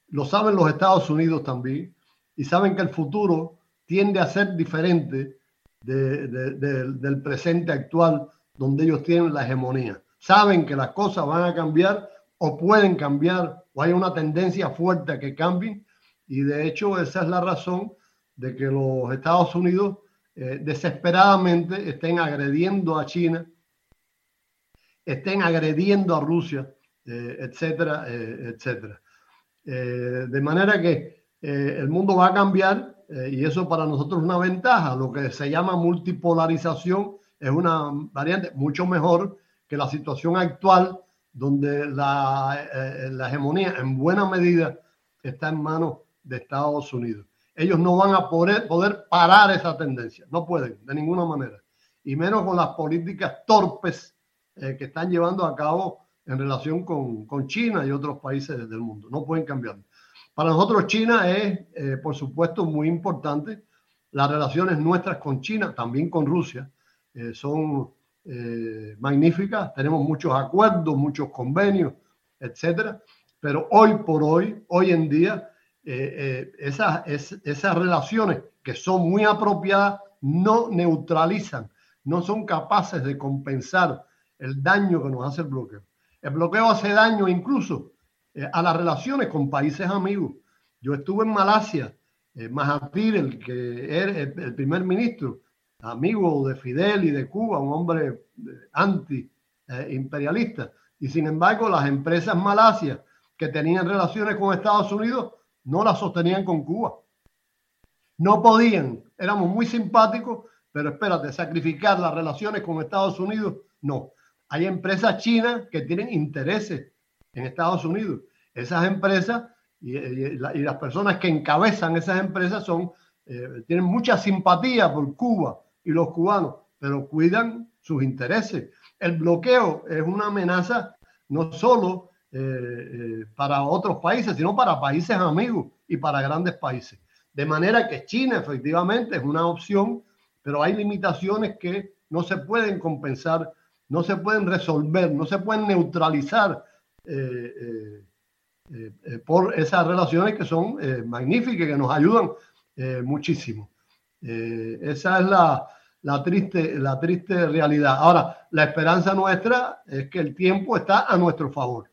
Lo saben los Estados Unidos también y saben que el futuro tiende a ser diferente de, de, de, del presente actual donde ellos tienen la hegemonía. Saben que las cosas van a cambiar o pueden cambiar o hay una tendencia fuerte a que cambien y de hecho esa es la razón de que los Estados Unidos eh, desesperadamente estén agrediendo a China, estén agrediendo a Rusia, eh, etcétera, eh, etcétera. de manera que eh, el mundo va a cambiar eh, y eso para nosotros es una ventaja. Lo que se llama multipolarización es una variante mucho mejor que la situación actual donde la, eh, hegemonía en buena medida está en manos de Estados Unidos. Ellos no van a poder, parar esa tendencia, no pueden de ninguna manera, y menos con las políticas torpes que están llevando a cabo en relación con, con China y otros países del mundo. No pueden cambiar. Para nosotros China es, eh, por supuesto, muy importante Las relaciones nuestras con China, también con Rusia, eh, son eh, magníficas. Tenemos muchos acuerdos, muchos convenios, etcétera. Pero hoy por hoy, hoy en día, eh, eh, esas, es- esas relaciones que son muy apropiadas no neutralizan, no son capaces de compensar el daño que nos hace el bloqueo. El bloqueo hace daño incluso eh, a las relaciones con países amigos. Yo estuve en Malasia, eh, Mahathir, el que era el, el primer ministro, amigo de Fidel y de Cuba, un hombre anti-imperialista. y sin embargo, las empresas malasias que tenían relaciones con Estados Unidos no las sostenían con Cuba. No podían, éramos muy simpáticos, pero espérate, sacrificar las relaciones con Estados Unidos, no. Hay empresas chinas que tienen intereses en Estados Unidos. Esas empresas y, y la- y las personas que encabezan esas empresas son, eh, tienen mucha simpatía por Cuba y los cubanos, pero cuidan sus intereses. El bloqueo es una amenaza no solo eh, eh, para otros países, sino para países amigos y para grandes países. De manera que China efectivamente es una opción, pero hay limitaciones que no se pueden compensar, no se pueden resolver, no se pueden neutralizar por esas relaciones que son eh, magníficas, que nos ayudan eh, muchísimo. Eh, esa es la, la triste, la triste realidad. Ahora, la esperanza nuestra es que el tiempo está a nuestro favor.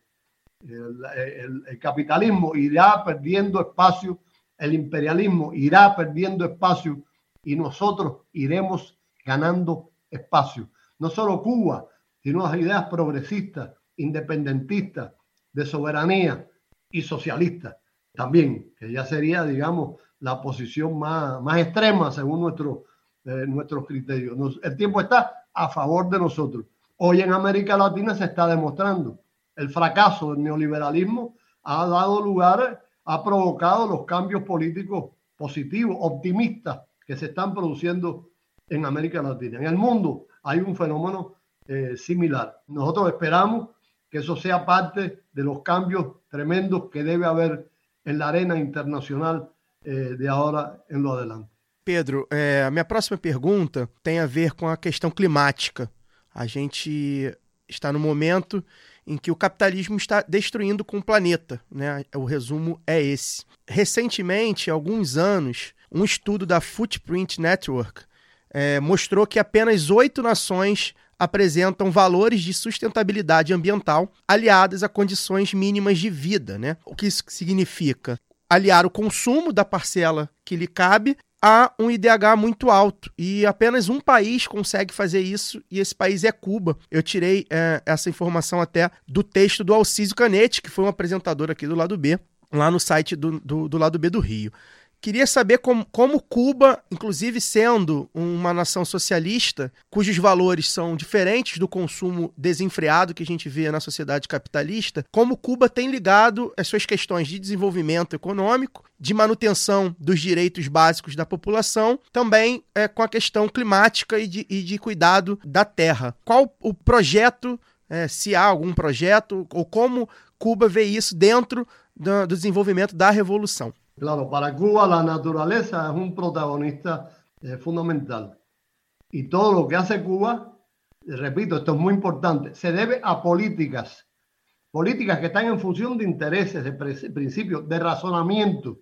El, el- el capitalismo irá perdiendo espacio, el imperialismo irá perdiendo espacio y nosotros iremos ganando espacio. No solo Cuba, sino las ideas progresistas, independentistas, de soberanía y socialistas también, que ya sería, digamos, la posición más, más extrema según eh, nuestros criterios. El tiempo está a favor de nosotros. Hoy en América Latina se está demostrando el fracaso del neoliberalismo ha dado lugar, ha provocado los cambios políticos positivos, optimistas que se están produciendo en América Latina. En el mundo hay un fenómeno eh, similar. Nosotros esperamos que eso sea parte de los cambios tremendos que debe haber en la arena internacional eh, de ahora en lo adelante. Pedro, é, a minha próxima pergunta tem a ver com a questão climática. A gente está no momento em que o capitalismo está destruindo com o planeta, né? O resumo é esse. Recentemente, há alguns anos, um estudo da Footprint Network é, mostrou que apenas oito nações apresentam valores de sustentabilidade ambiental aliadas a condições mínimas de vida, né? O que isso significa? Aliar o consumo da parcela que lhe cabe a um IDH muito alto. E apenas um país consegue fazer isso, e esse país é Cuba. Eu tirei é, essa informação até do texto do Alcísio Canete, que foi um apresentador aqui do lado B, lá no site do, do, do lado B do Rio. Queria saber como, como Cuba, inclusive sendo uma nação socialista, cujos valores são diferentes do consumo desenfreado que a gente vê na sociedade capitalista, como Cuba tem ligado as suas questões de desenvolvimento econômico, de manutenção dos direitos básicos da população, também é, com a questão climática e de, e de cuidado da terra. Qual o projeto, é, se há algum projeto, ou como Cuba vê isso dentro do, do desenvolvimento da revolução? Claro, para Cuba la naturaleza es un protagonista eh, fundamental. Y todo lo que hace Cuba, eh, repito, esto es muy importante, se debe a políticas, políticas que están en función de intereses, de principios, de razonamiento.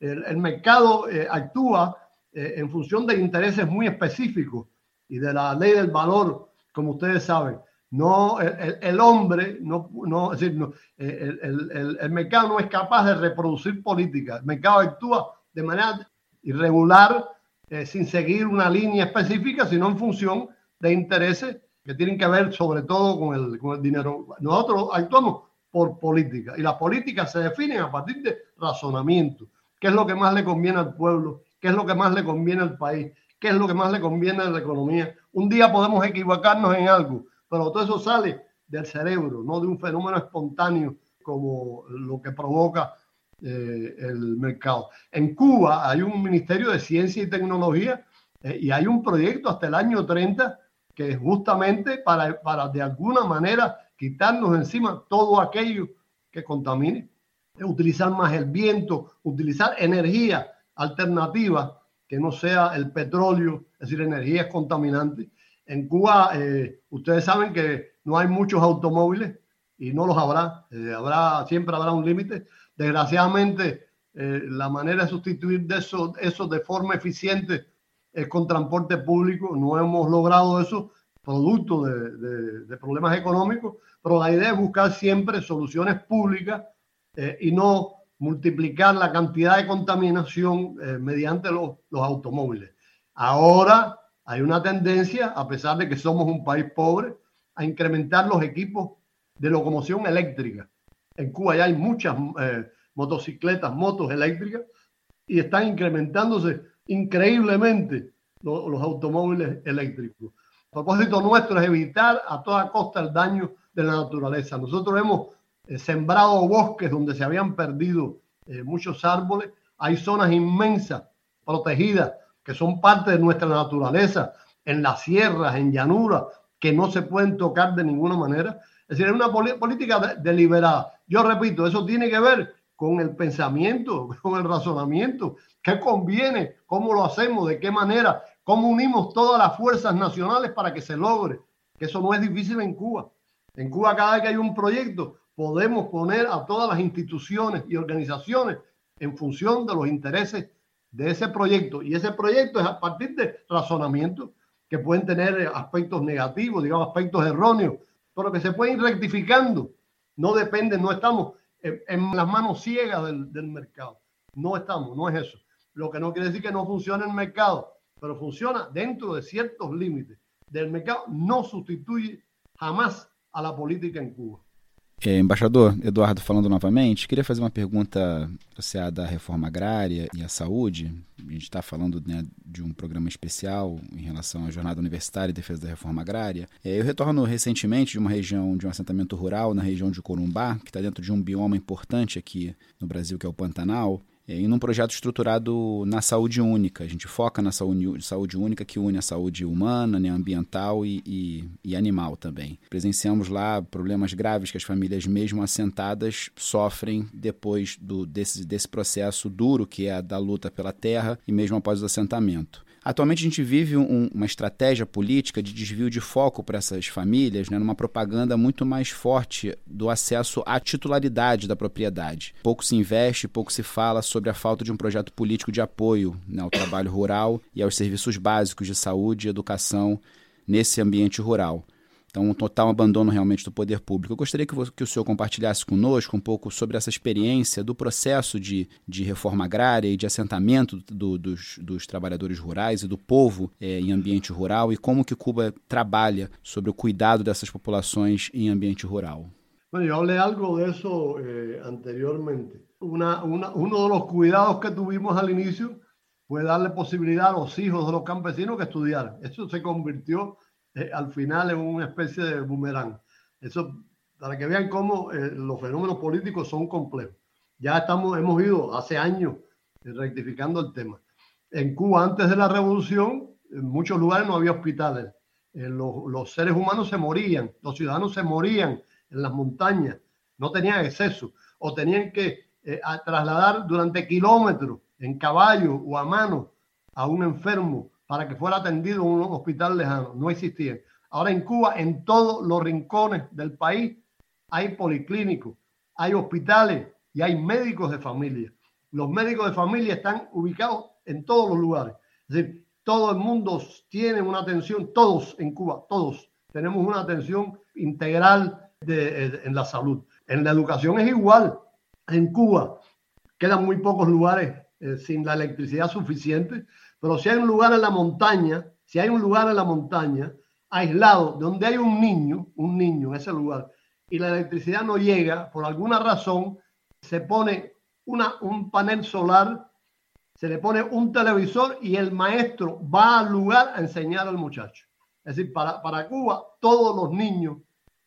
El, mercado eh, actúa en función de intereses muy específicos y de la ley del valor, como ustedes saben. No, el, el- hombre, no, no, es decir, no, eh, el- el mercado no es capaz de reproducir política. El mercado actúa de manera irregular, eh, sin seguir una línea específica, sino en función de intereses que tienen que ver sobre todo con el, con el dinero. Nosotros actuamos por política y las políticas se definen a partir de razonamiento. ¿Qué es lo que más le conviene al pueblo? ¿Qué es lo que más le conviene al país? ¿Qué es lo que más le conviene a la economía? Un día podemos equivocarnos en algo, pero todo eso sale del cerebro, no de un fenómeno espontáneo como lo que provoca eh, el mercado. En Cuba hay un Ministerio de Ciencia y Tecnología eh, y hay un proyecto hasta el año 30 que es justamente para, para de alguna manera quitarnos encima todo aquello que contamine, utilizar más el viento, utilizar energía alternativa que no sea el petróleo, es decir, energías contaminantes. En Cuba, eh, ustedes saben que no hay muchos automóviles y no los habrá. Eh, habrá siempre habrá un límite. Desgraciadamente, eh, la manera de sustituir de eso, eso de forma eficiente es con transporte público. No hemos logrado eso, producto de, de- de problemas económicos, pero la idea es buscar siempre soluciones públicas eh, y no multiplicar la cantidad de contaminación eh, mediante los, los automóviles. Ahora hay una tendencia, a pesar de que somos un país pobre, a incrementar los equipos de locomoción eléctrica. En Cuba ya hay muchas eh, motocicletas, motos eléctricas y están incrementándose increíblemente lo- los automóviles eléctricos. El propósito nuestro es evitar a toda costa el daño de la naturaleza. Nosotros hemos eh, sembrado bosques donde se habían perdido eh, muchos árboles. Hay zonas inmensas protegidas que son parte de nuestra naturaleza, en las sierras, en llanuras, que no se pueden tocar de ninguna manera. Es decir, es una política de- deliberada. Yo repito, eso tiene que ver con el pensamiento, con el razonamiento, qué conviene, cómo lo hacemos, de qué manera, cómo unimos todas las fuerzas nacionales para que se logre, que eso no es difícil en Cuba. En Cuba cada vez que hay un proyecto podemos poner a todas las instituciones y organizaciones en función de los intereses de ese proyecto. Y ese proyecto es a partir de razonamientos que pueden tener aspectos negativos, digamos, aspectos erróneos, pero que se pueden ir rectificando. No depende, no estamos en, en las manos ciegas del, del mercado. No estamos, no es eso. Lo que no quiere decir que no funcione el mercado, pero funciona dentro de ciertos límites del mercado. No sustituye jamás a la política en Cuba. É, embaixador Eduardo falando novamente, queria fazer uma pergunta associada à reforma agrária e à saúde. A gente está falando né, de um programa especial em relação à jornada universitária e defesa da reforma agrária. É, eu retorno recentemente de uma região, de um assentamento rural na região de Corumbá, que está dentro de um bioma importante aqui no Brasil, que é o Pantanal. É, em um projeto estruturado na saúde única. A gente foca na saúde, saúde única que une a saúde humana, né, ambiental e, e, e animal também. Presenciamos lá problemas graves que as famílias, mesmo assentadas, sofrem depois do, desse, desse processo duro que é a da luta pela terra e mesmo após o assentamento. Atualmente a gente vive um, uma estratégia política de desvio de foco para essas famílias, né, numa propaganda muito mais forte do acesso à titularidade da propriedade. Pouco se investe, pouco se fala sobre a falta de um projeto político de apoio né, ao trabalho rural e aos serviços básicos de saúde e educação nesse ambiente rural. Então, um total abandono realmente do poder público. Eu gostaria que, que o senhor compartilhasse conosco um pouco sobre essa experiência do processo de, de reforma agrária e de assentamento do- dos, dos trabalhadores rurais e do povo eh, em ambiente rural e como que Cuba trabalha sobre o cuidado dessas populações em ambiente rural. Bueno, yo hablé algo de eso eh, anteriormente. Una, una- uno de los cuidados que tuvimos al inicio fue darle posibilidad a los hijos de los campesinos que estudiaran. Eso se convirtió eh, al final en una especie de boomerang. Eso, para que vean cómo eh, los fenómenos políticos son complejos. Ya estamos, hemos ido hace años eh, rectificando el tema. En Cuba, antes de la revolución, en muchos lugares no había hospitales. Eh, los, los seres humanos se morían, los ciudadanos se morían en las montañas, no tenían acceso o tenían que trasladar durante kilómetros en caballo o a mano a un enfermo para que fuera atendido en un hospital lejano. No existían. Ahora en Cuba, en todos los rincones del país, hay policlínicos, hay hospitales y hay médicos de familia. Los médicos de familia están ubicados en todos los lugares. Es decir, todo el mundo tiene una atención, todos en Cuba, todos tenemos una atención integral de- en la salud. En la educación es igual. En Cuba quedan muy pocos lugares eh, sin la electricidad suficiente, pero si hay un lugar en la montaña, si hay un lugar en la montaña aislado donde hay un niño, un niño en ese lugar, y la electricidad no llega, por alguna razón, se pone un panel solar, se le pone un televisor y el maestro va al lugar a enseñar al muchacho. Es decir, para, para Cuba todos los niños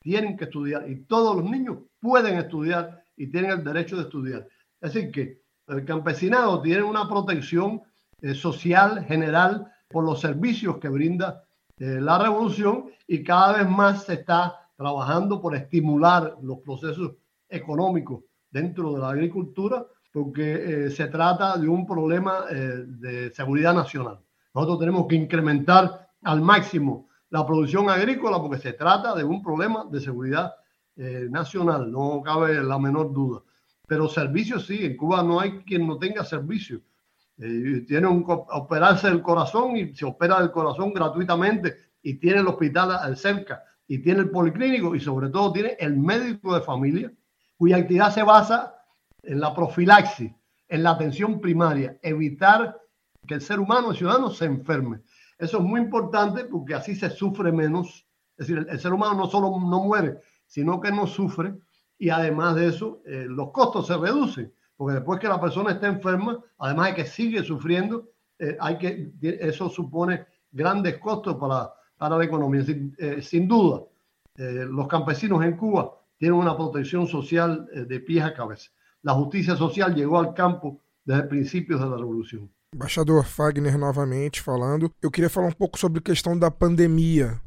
tienen que estudiar y todos los niños pueden estudiar y tienen el derecho de estudiar. Es decir, que el campesinado tiene una protección eh, social general por los servicios que brinda eh, la revolución y cada vez más se está trabajando por estimular los procesos económicos dentro de la agricultura porque eh, se trata de un problema de seguridad nacional. Nosotros tenemos que incrementar al máximo la producción agrícola porque se trata de un problema de seguridad nacional, no cabe la menor duda. Pero servicios sí, en Cuba no hay quien no tenga servicio. Eh, tiene un operarse el corazón y se opera el corazón gratuitamente y tiene el hospital al cerca y tiene el policlínico y sobre todo tiene el médico de familia cuya actividad se basa en la profilaxis, en la atención primaria, evitar que el ser humano, el ciudadano, se enferme. Eso es muy importante porque así se sufre menos. Es decir, el, el ser humano no solo no muere, sino que no sufre y además de eso, eh, los costos se reducen, porque después que la persona está enferma, además de que sigue sufriendo, eh, hay que, eso supone grandes costos para, para la economía. Sin, eh, sin duda, eh, los campesinos en Cuba tienen una protección social eh, de pies a cabeza. La justicia social llegó al campo desde principios de la revolución. Embaixador Fagner novamente falando. Eu queria falar um pouco sobre a questão da pandemia.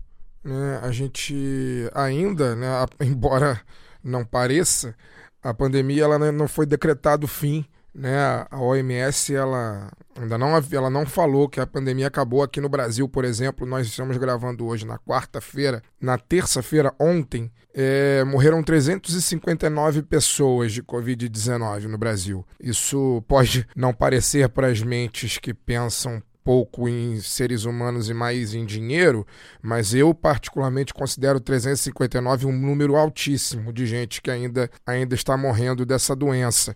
Né? A gente ainda, né, embora não pareça, a pandemia ela não foi decretado fim. Né? A OMS ela ainda não, ela não falou que a pandemia acabou aqui no Brasil, por exemplo. Nós estamos gravando hoje na quarta-feira. Na terça-feira, ontem, é, morreram 359 pessoas de Covid-19 no Brasil. Isso pode não parecer para as mentes que pensam pouco em seres humanos e mais em dinheiro, mas eu particularmente considero 359 um número altíssimo de gente que ainda, ainda está morrendo dessa doença.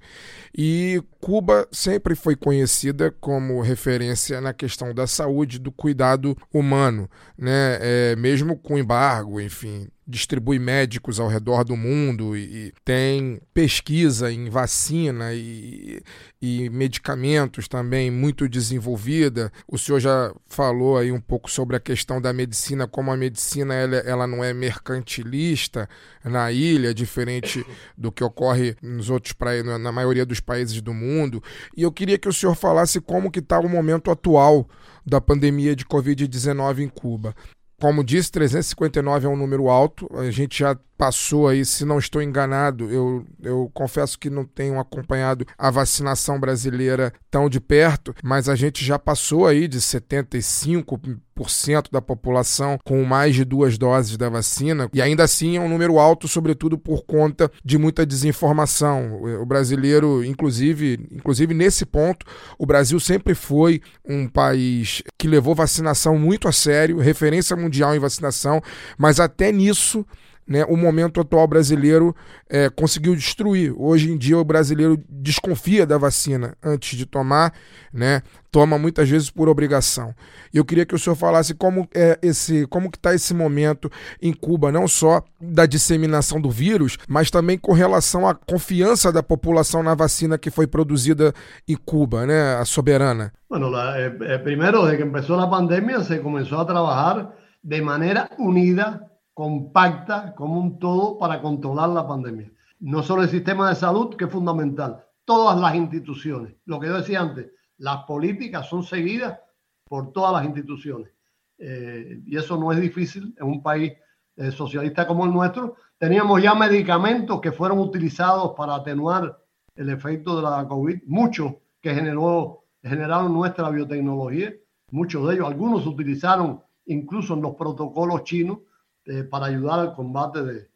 E Cuba sempre foi conhecida como referência na questão da saúde, do cuidado humano, né? É, mesmo com embargo, enfim, distribui médicos ao redor do mundo e, e tem pesquisa em vacina e, e medicamentos também muito desenvolvida. O senhor já falou aí um pouco sobre a questão da medicina, como a medicina ela, ela não é mercantilista na ilha, diferente do que ocorre nos outros na maioria dos países do mundo. E eu queria que o senhor falasse como que está o momento atual da pandemia de Covid-19 em Cuba. Como disse, 359 é um número alto. A gente já passou aí, se não estou enganado, eu, eu confesso que não tenho acompanhado a vacinação brasileira tão de perto, mas a gente já passou aí de 75% da população com mais de duas doses da vacina, e ainda assim é um número alto, sobretudo por conta de muita desinformação. O brasileiro, inclusive, inclusive nesse ponto, o Brasil sempre foi um país que levou vacinação muito a sério, referência mundial em vacinação, mas até nisso né, o momento atual brasileiro é, conseguiu destruir. Hoje em dia o brasileiro desconfia da vacina antes de tomar, né, toma muitas vezes por obrigação. Eu queria que o senhor falasse como é esse, como que está esse momento em Cuba, não só da disseminação do vírus, mas também com relação à confiança da população na vacina que foi produzida em Cuba, né, a soberana. Bueno, la, eh, eh, desde que empezó la pandemia, se comenzó a trabajar de manera unida, compacta, como un todo, para controlar la pandemia. No solo el sistema de salud, que es fundamental, todas las instituciones. Lo que yo decía antes, las políticas son seguidas por todas las instituciones. Eh, y eso no es difícil en un país eh, socialista como el nuestro. Teníamos ya medicamentos que fueron utilizados para atenuar el efecto de la COVID, muchos que generó, generaron nuestra biotecnología, muchos de ellos, algunos se utilizaron incluso en los protocolos chinos eh, para ayudar al combate de,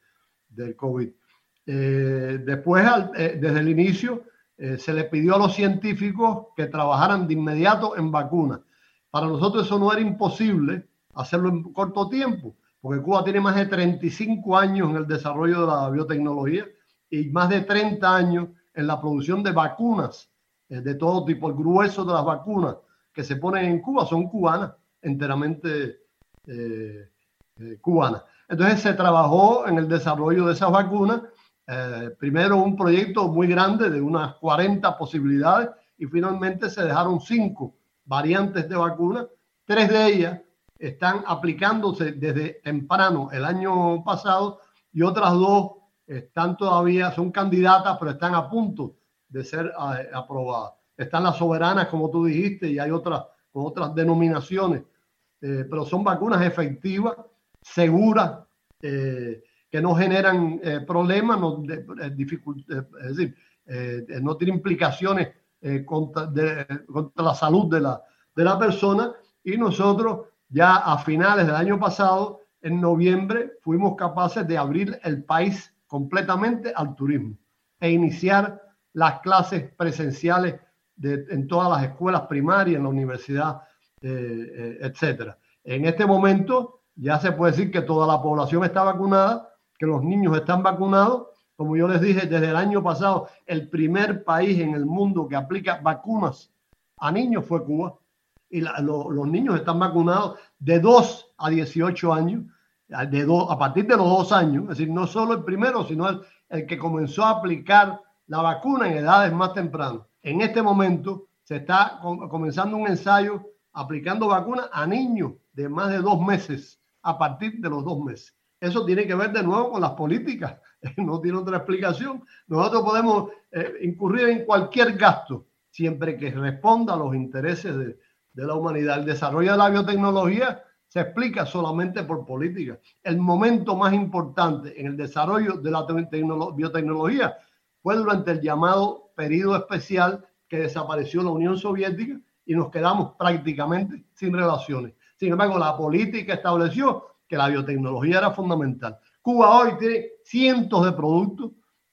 del COVID. Eh, después, eh, desde el inicio, se le pidió a los científicos que trabajaran de inmediato en vacunas. Para nosotros eso no era imposible hacerlo en corto tiempo, porque Cuba tiene más de 35 años en el desarrollo de la biotecnología y más de 30 años en la producción de vacunas de todo tipo. El grueso de las vacunas que se ponen en Cuba son cubanas, enteramente eh. Entonces se trabajó en el desarrollo de esas vacunas. eh, primero un proyecto muy grande de unas 40 posibilidades y finalmente se dejaron cinco variantes de vacunas. Tres de ellas están aplicándose desde temprano el año pasado y otras dos están todavía, son candidatas, pero están a punto de ser eh, aprobadas. Están las soberanas, como tú dijiste, y hay otras con otras denominaciones, eh, pero son vacunas efectivas, seguras, eh, que no generan eh, problemas, no, de- eh, eh, es decir, eh, no tiene implicaciones contra, de- contra la salud de la, de la persona. Y nosotros ya a finales del año pasado, en noviembre, fuimos capaces de abrir el país completamente al turismo e iniciar las clases presenciales de- en todas las escuelas primarias, en la universidad, eh, eh, etcétera. En este momento ya se puede decir que toda la población está vacunada, que los niños están vacunados. Como yo les dije, desde el año pasado, el primer país en el mundo que aplica vacunas a niños fue Cuba. Y los niños están vacunados de 2 a 18 años, de a partir de los dos años, es decir, no solo el primero, sino el, el que comenzó a aplicar la vacuna en edades más tempranas. En este momento se está com- comenzando un ensayo aplicando vacunas a niños de más de dos meses, a partir de los dos meses. Eso tiene que ver de nuevo con las políticas, no tiene otra explicación. Nosotros podemos eh, incurrir en cualquier gasto, siempre que responda a los intereses de, de la humanidad. El desarrollo de la biotecnología se explica solamente por política. El momento más importante en el desarrollo de la te- tecnolo- biotecnología fue durante el llamado periodo especial que desapareció la Unión Soviética y nos quedamos prácticamente sin relaciones. Sin embargo, la política estableció que la biotecnología era fundamental. Cuba hoy tiene cientos de productos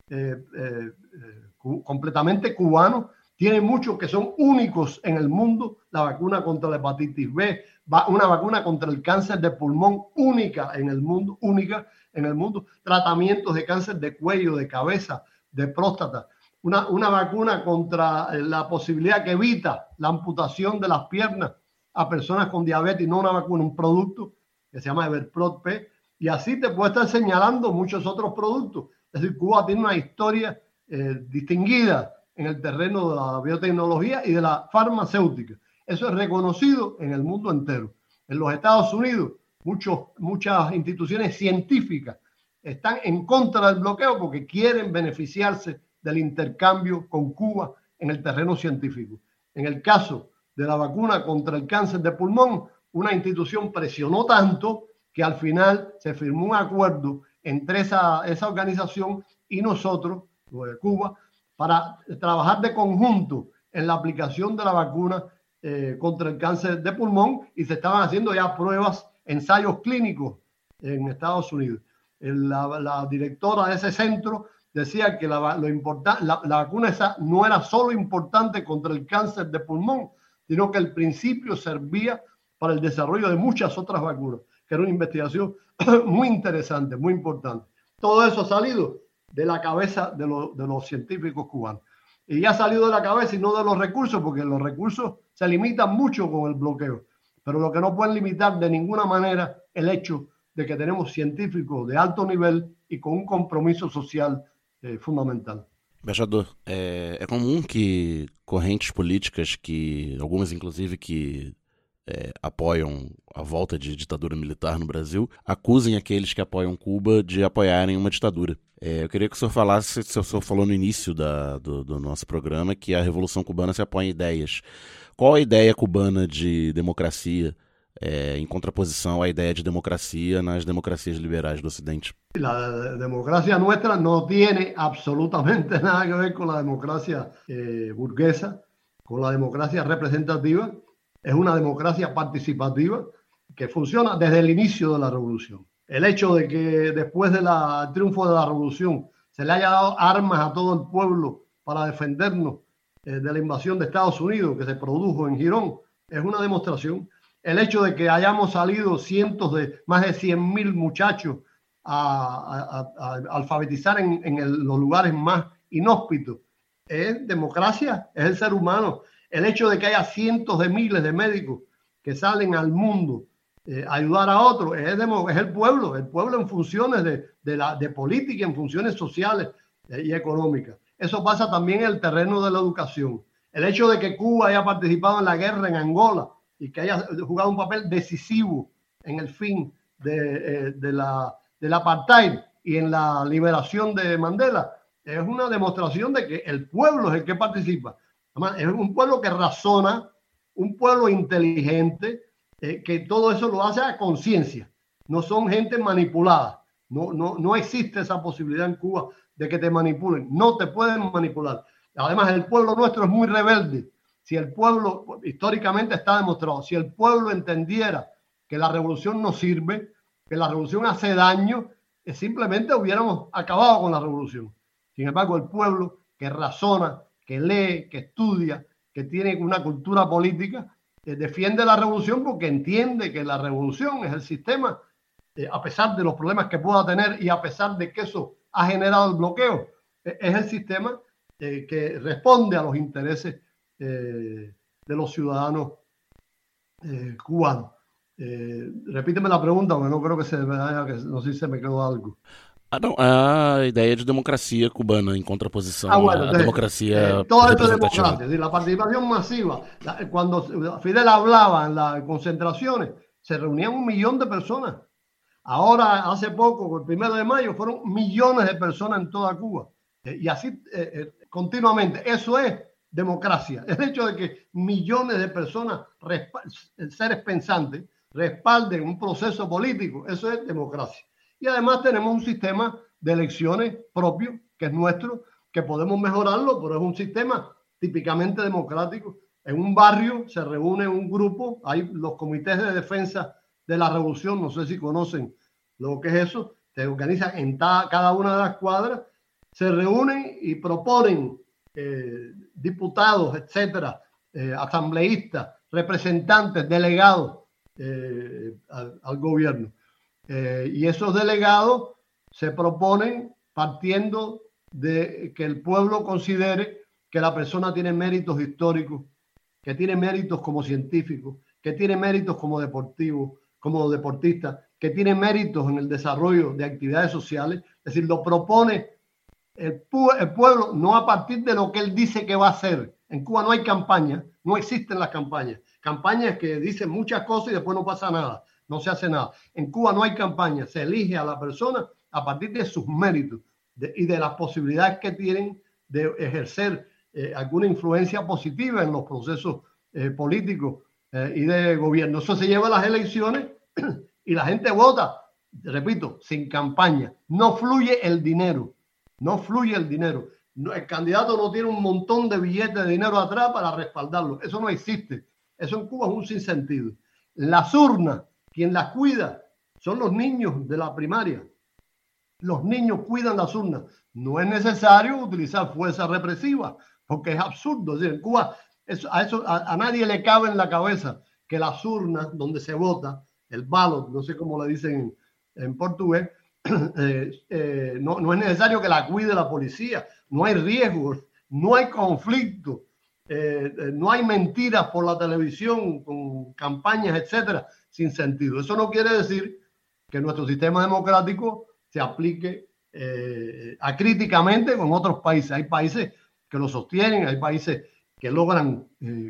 eh, eh, eh, completamente cubanos, tiene muchos que son únicos en el mundo, la vacuna contra la hepatitis B, una vacuna contra el cáncer de pulmón única en el mundo, única en el mundo, tratamientos de cáncer de cuello, de cabeza, de próstata, una, una vacuna contra la posibilidad que evita la amputación de las piernas a personas con diabetes, no una vacuna, un producto que se llama Everprot P, y así te puedo estar señalando muchos otros productos. Es decir, Cuba tiene una historia eh, distinguida en el terreno de la biotecnología y de la farmacéutica. Eso es reconocido en el mundo entero. En los Estados Unidos, muchos, muchas instituciones científicas están en contra del bloqueo porque quieren beneficiarse del intercambio con Cuba en el terreno científico. En el caso de la vacuna contra el cáncer de pulmón, una institución presionó tanto que al final se firmó un acuerdo entre esa, esa organización y nosotros, de Cuba, para trabajar de conjunto en la aplicación de la vacuna eh, contra el cáncer de pulmón y se estaban haciendo ya pruebas, ensayos clínicos en Estados Unidos. La, la directora de ese centro decía que la, lo la, la vacuna esa no era solo importante contra el cáncer de pulmón, sino que el principio servía para el desarrollo de muchas otras vacunas, que era una investigación muy interesante, muy importante. Todo eso ha salido de la cabeza de, los- de los científicos cubanos. Y ya ha salido de la cabeza y no de los recursos, porque los recursos se limitan mucho con el bloqueo. Pero lo que no pueden limitar de ninguna manera el hecho de que tenemos científicos de alto nivel y con un compromiso social eh, fundamental. Embaixador, é, é comum que correntes políticas, que algumas inclusive que é, apoiam a volta de ditadura militar no Brasil, acusem aqueles que apoiam Cuba de apoiarem uma ditadura. É, eu queria que o senhor falasse, se o senhor falou no início da- do, do nosso programa, que a Revolução Cubana se apoia em ideias. Qual a ideia cubana de democracia, é, em contraposição à ideia de democracia nas democracias liberais do Ocidente? La democracia nuestra no tiene absolutamente nada que ver con la democracia eh, burguesa, con la democracia representativa. Es una democracia participativa que funciona desde el inicio de la revolución. El hecho de que después del triunfo de la revolución se le haya dado armas a todo el pueblo para defendernos eh, de la invasión de Estados Unidos que se produjo en Girón es una demostración. El hecho de que hayamos salido cientos de, más de 100 mil muchachos a, alfabetizar en, los lugares más inhóspitos. Es democracia, es el ser humano. El hecho de que haya cientos de miles de médicos que salen al mundo eh, ayudar a otros, es, es el pueblo, el pueblo en funciones de, de la, de política, en funciones sociales eh, y económicas. Eso pasa también en el terreno de la educación. El hecho de que Cuba haya participado en la guerra en Angola y que haya jugado un papel decisivo en el fin de, eh, de la, del apartheid y en la liberación de Mandela, es una demostración de que el pueblo es el que participa. Es un pueblo que razona, un pueblo inteligente, eh, que todo eso lo hace a conciencia. No son gente manipulada. No, no, no existe esa posibilidad en Cuba de que te manipulen. No te pueden manipular. Además, el pueblo nuestro es muy rebelde. Si el pueblo, históricamente está demostrado, si el pueblo entendiera que la revolución no sirve, que la revolución hace daño, eh, simplemente hubiéramos acabado con la revolución. Sin embargo, el pueblo que razona, que lee, que estudia, que tiene una cultura política, eh, defiende la revolución porque entiende que la revolución es el sistema, eh, a pesar de los problemas que pueda tener y a pesar de que eso ha generado el bloqueo, es el sistema que responde a los intereses de los ciudadanos cubanos. Eh, repíteme la pregunta, porque no creo que se vaya, que no sé si se me quedó algo. Ah, não, a ideia de democracia cubana em contraposição Ah, bueno, à entonces, democracia eh, todo esto es representativa. democracia, la participación masiva. La- cuando Fidel hablaba en las concentraciones, se reunían un millón de personas. Ahora, hace poco, el primero de mayo, fueron millones de personas en toda Cuba. Eh, y así eh, eh, continuamente. Eso es democracia. El hecho de que millones de personas, seres pensantes, respalden un proceso político, eso es democracia. Y además tenemos un sistema de elecciones propio, que es nuestro, que podemos mejorarlo, pero es un sistema típicamente democrático. En un barrio se reúne un grupo, hay los comités de defensa de la revolución, no sé si conocen lo que es eso, se organizan en cada una de las cuadras, se reúnen y proponen eh, diputados, etcétera, eh, asambleístas, representantes, delegados eh, al, gobierno. Eh, y esos delegados se proponen partiendo de que el pueblo considere que la persona tiene méritos históricos, que tiene méritos como científico, que tiene méritos como deportivo, como deportista, que tiene méritos en el desarrollo de actividades sociales. Es decir, lo propone el, pu- el pueblo no a partir de lo que él dice que va a hacer. En Cuba no hay campaña, no existen las campañas. Campañas que dicen muchas cosas y después no pasa nada, no se hace nada. En Cuba no hay campaña, se elige a la persona a partir de sus méritos y de las posibilidades que tienen de ejercer eh, alguna influencia positiva en los procesos eh, políticos eh, y de gobierno. Eso se lleva a las elecciones y la gente vota, repito, sin campaña. No fluye el dinero, no fluye el dinero. El candidato no tiene un montón de billetes de dinero atrás para respaldarlo. Eso no existe. Eso en Cuba es un sinsentido. Las urnas, quien las cuida, son los niños de la primaria. Los niños cuidan las urnas. No es necesario utilizar fuerza represiva, porque es absurdo. En Cuba eso- a, eso, a, nadie le cabe en la cabeza que las urnas donde se vota, el ballot, no sé cómo le dicen en, en portugués, eh, eh, no, es necesario que la cuide la policía, no hay riesgo, no hay conflicto, eh, no hay mentiras por la televisión con campañas, etcétera, sin sentido. Eso no quiere decir que nuestro sistema democrático se aplique acríticamente con otros países. Hay países que lo sostienen, hay países que logran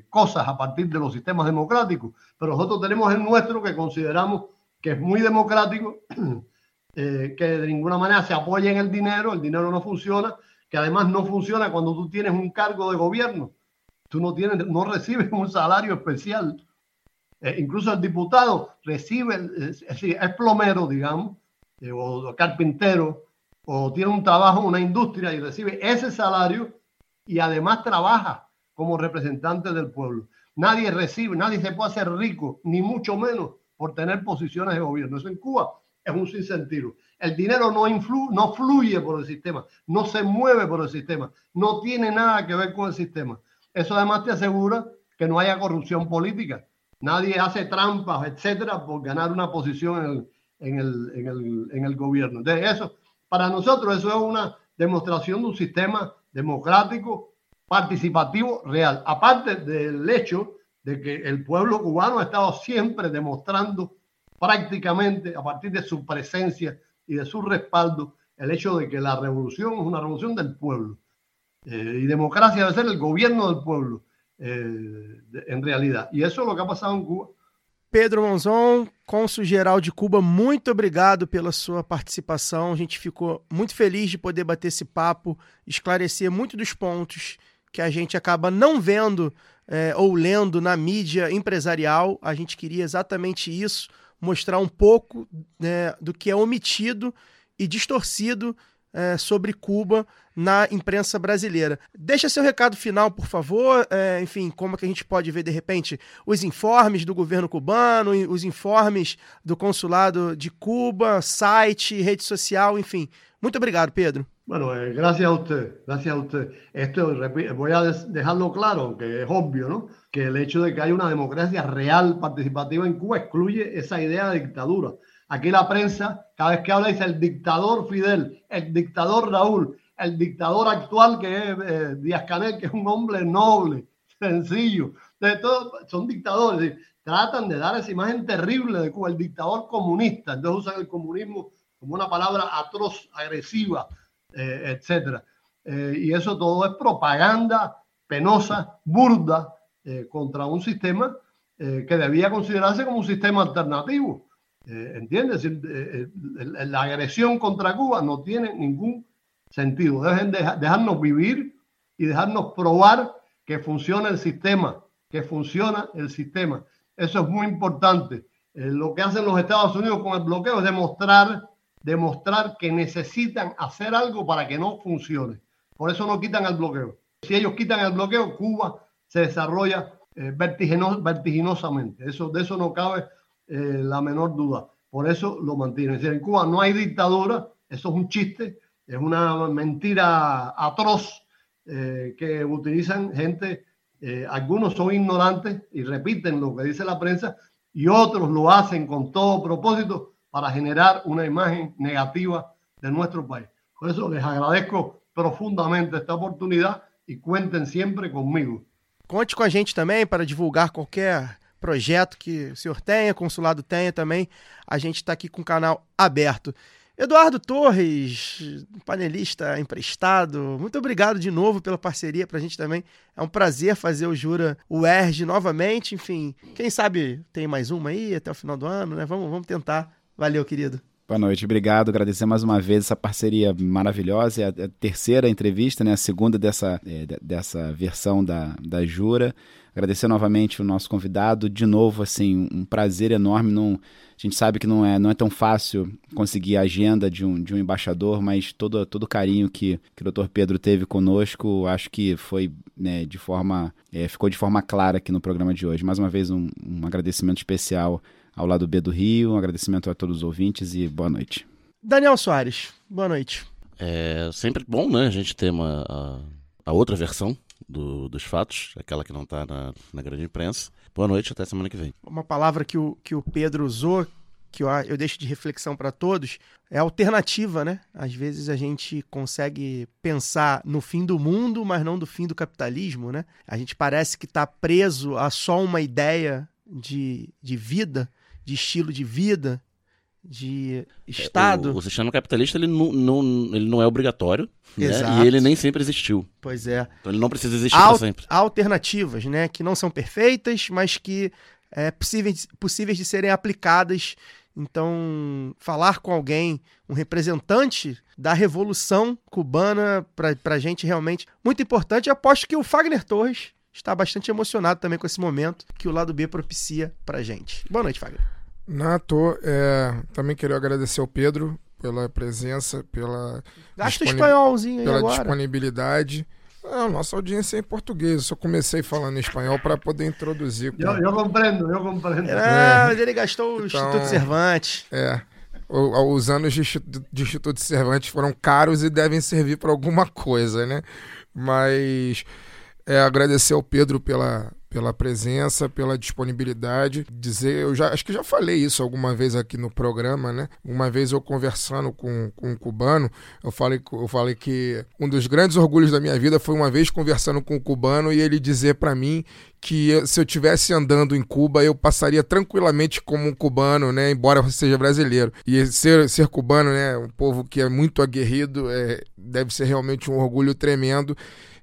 cosas a partir de los sistemas democráticos, pero nosotros tenemos el nuestro que consideramos que es muy democrático, eh, que de ninguna manera se apoya en el dinero, el dinero no funciona, que además no funciona cuando tú tienes un cargo de gobierno, tú no, tienes, no recibes un salario especial. Eh, incluso el diputado recibe, es, es plomero, digamos, eh, o carpintero, o tiene un trabajo en una industria y recibe ese salario y además trabaja como representante del pueblo. Nadie recibe, nadie se puede hacer rico, ni mucho menos por tener posiciones de gobierno. Eso en Cuba es un sinsentido. El dinero no, influ, no fluye por el sistema, no se mueve por el sistema, no tiene nada que ver con el sistema. Eso además te asegura que no haya corrupción política. Nadie hace trampas, etcétera, por ganar una posición en el, en el, en el, en el gobierno. De eso, para nosotros, eso es una demostración de un sistema democrático, participativo, real. Aparte del hecho de que el pueblo cubano ha estado siempre demostrando prácticamente a partir de su presencia y de su respaldo el hecho de que la revolución es una revolución del pueblo. Eh, y democracia debe ser el gobierno del pueblo, eh, de- en realidad. Y eso es lo que ha pasado en Cuba. Pedro Monzon, cônsul geral de Cuba, muito obrigado pela sua participação. A gente ficou muito feliz de poder bater esse papo, esclarecer muito dos pontos que a gente acaba não vendo é, ou lendo na mídia empresarial. A gente queria exatamente isso, mostrar um pouco né, do que é omitido e distorcido é, sobre Cuba na imprensa brasileira. Deixa seu recado final, por favor. É, enfim, como é que a gente pode ver, de repente, os informes do governo cubano, os informes do consulado de Cuba, site, rede social, enfim. Muito obrigado, Pedro. Bueno, eh, gracias a usted, gracias a usted. Esto voy a dejarlo claro, que es obvio, ¿no? Que el hecho de que haya una democracia real, participativa en Cuba, excluye esa idea de dictadura. Aquí la prensa, cada vez que habla, dice el dictador Fidel, el dictador Raúl, el dictador actual que es eh, Díaz Canel, que es un hombre noble, sencillo. De todo, son dictadores. tratan de dar esa imagen terrible de Cuba, el dictador comunista. Entonces usan el comunismo como una palabra atroz, agresiva, eh, etcétera. Eh, y eso todo es propaganda penosa, burda, eh, contra un sistema eh, que debía considerarse como un sistema alternativo. ¿Entiendes? La agresión contra Cuba no tiene ningún sentido. Dejen de, dejarnos vivir y dejarnos probar que funciona el sistema, que funciona el sistema. Eso es muy importante. Lo que hacen los Estados Unidos con el bloqueo es demostrar, demostrar que necesitan hacer algo para que no funcione. Por eso no quitan el bloqueo. Si ellos quitan el bloqueo, Cuba se desarrolla eh, vertigino- vertiginosamente. Eso, de eso no cabe eh, la menor duda. Por eso lo mantienen. Decir, en Cuba no hay dictadura, eso es un chiste, es una mentira atroz eh, que utilizan gente, algunos son ignorantes y repiten lo que dice la prensa y otros lo hacen con todo propósito para generar una imagen negativa de nuestro país. Por eso les agradezco profundamente esta oportunidad y cuenten siempre conmigo. Conte com a gente também para divulgar qualquer projeto que o senhor tenha, consulado tenha também. A gente está aqui com o canal aberto. Eduardo Torres, panelista emprestado, muito obrigado de novo pela parceria para a gente também. É um prazer fazer o Jura UERJ novamente. Enfim, quem sabe tem mais uma aí até o final do ano, né? Vamos, vamos tentar. Valeu, querido. Boa noite, obrigado. Agradecer mais uma vez essa parceria maravilhosa. É a, a terceira entrevista, né? A segunda dessa, é, de- dessa versão da, da Jura. Agradecer novamente o nosso convidado. De novo, assim, um prazer enorme. Não, a gente sabe que não é, não é tão fácil conseguir a agenda de um, de um embaixador, mas todo, todo o carinho que, que o Dr. Pedro teve conosco, acho que foi né, de forma. é, ficou de forma clara aqui no programa de hoje. Mais uma vez, um, um agradecimento especial ao lado B do Rio, um agradecimento a todos os ouvintes e boa noite. Daniel Soares, boa noite. É sempre bom, né, a gente ter uma, a, a outra versão do- dos fatos, aquela que não está na, na grande imprensa. Boa noite, até semana que vem. uma palavra que o, que o Pedro usou, que eu, eu deixo de reflexão para todos, é alternativa, né? Às vezes a gente consegue pensar no fim do mundo, mas não do fim do capitalismo, né? A gente parece que está preso a só uma ideia de, de vida, de estilo de vida, de Estado. O, o sistema capitalista ele não, não, ele não é obrigatório né, e ele nem sempre existiu. Pois é. Então ele não precisa existir Al- sempre. alternativas, né? Que não são perfeitas, mas que é possíveis, possíveis de serem aplicadas. Então, falar com alguém, um representante da Revolução Cubana, para a gente realmente muito importante. Eu aposto que o Fagner Torres está bastante emocionado também com esse momento que o lado B propicia para gente. Boa noite, Fagner. Nato, é, também queria agradecer ao Pedro pela presença, pela, Gasta espanholzinho aí pela agora. disponibilidade. Ah, nossa audiência é em português. Eu só comecei falando em espanhol para poder introduzir. com- Yo, yo comprendo, yo comprendo. Ah, mas ele gastou o Então- Instituto Cervantes. É. O- Os anos de Instituto, de Instituto Cervantes foram caros e devem servir para alguma coisa, né? Mas é, agradecer ao Pedro pela, pela presença, pela disponibilidade. Dizer, eu já acho que já falei isso alguma vez aqui no programa, né? Uma vez eu conversando com, com um cubano, eu falei, eu falei que um dos grandes orgulhos da minha vida foi uma vez conversando com um cubano e ele dizer para mim que se eu tivesse andando em Cuba, eu passaria tranquilamente como um cubano, né? Embora eu seja brasileiro. E ser, ser cubano, né? Um povo que é muito aguerrido, é, deve ser realmente um orgulho tremendo.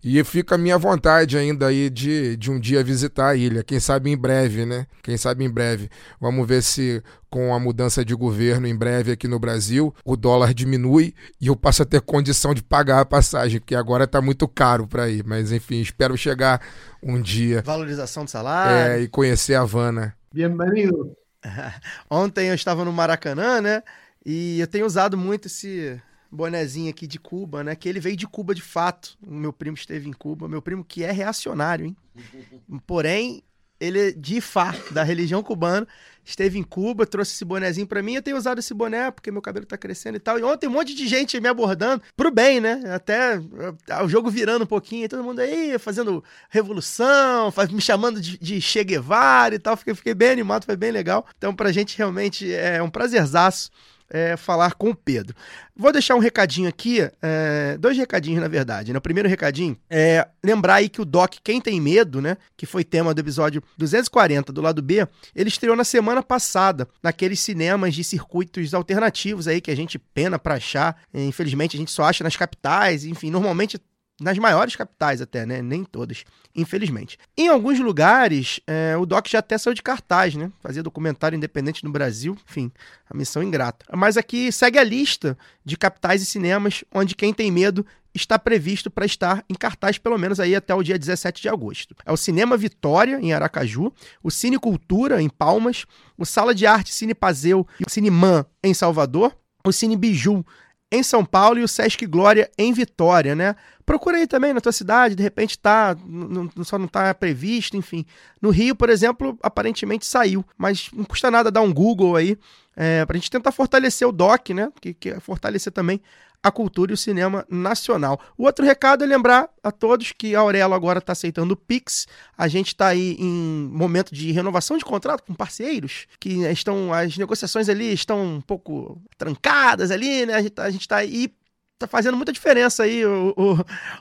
E fica a minha vontade ainda aí de, de um dia visitar a ilha. Quem sabe em breve, né? Quem sabe em breve. Vamos ver se com a mudança de governo em breve aqui no Brasil, o dólar diminui e eu passo a ter condição de pagar a passagem, porque agora está muito caro para ir. Mas enfim, espero chegar um dia Valorização do salário. é, e conhecer a Havana. Bienvenido. Ontem eu estava no Maracanã, né? E eu tenho usado muito esse bonezinho aqui de Cuba, né? Que ele veio de Cuba de fato. O meu primo esteve em Cuba. Meu primo que é reacionário, hein? Porém, ele é de Fá, da religião cubana. Esteve em Cuba, trouxe esse bonezinho pra mim. Eu tenho usado esse boné porque meu cabelo tá crescendo e tal. E ontem um monte de gente me abordando pro bem, né? Até uh, o jogo virando um pouquinho. Todo mundo aí fazendo revolução, me chamando de, de Che Guevara e tal. Fiquei, fiquei bem animado, foi bem legal. Então, pra gente realmente é um prazerzaço é, falar com o Pedro. Vou deixar um recadinho aqui, é, dois recadinhos na verdade. Né? O primeiro recadinho é lembrar aí que o Doc Quem Tem Medo, né, que foi tema do episódio 240 do lado B, ele estreou na semana passada naqueles cinemas de circuitos alternativos aí que a gente pena pra achar. Infelizmente a gente só acha nas capitais, enfim, normalmente nas maiores capitais até, né? Nem todas, infelizmente. Em alguns lugares, é, o Doc já até saiu de cartaz, né? Fazia documentário independente no Brasil, enfim, a missão ingrata. Mas aqui segue a lista de capitais e cinemas onde quem tem medo está previsto para estar em cartaz pelo menos aí até o dia 17 de agosto. É o Cinema Vitória, em Aracaju, o Cine Cultura, em Palmas, o Sala de Arte Cine Pazeu e o Cineman, em Salvador, o Cine Biju, em São Paulo e o Sesc Glória em Vitória, né? Procura aí também na tua cidade, de repente tá, n- n- só não tá previsto, enfim. No Rio, por exemplo, aparentemente saiu, mas não custa nada dar um Google aí, é, pra gente tentar fortalecer o DOC, né? Que, que é fortalecer também a cultura e o cinema nacional. O outro recado é lembrar a todos que a Aurelo agora está aceitando o Pix. A gente está aí em momento de renovação de contrato com parceiros, que estão. As negociações ali estão um pouco trancadas ali, né? A gente, tá- gente tá aí. Tá fazendo muita diferença aí, o,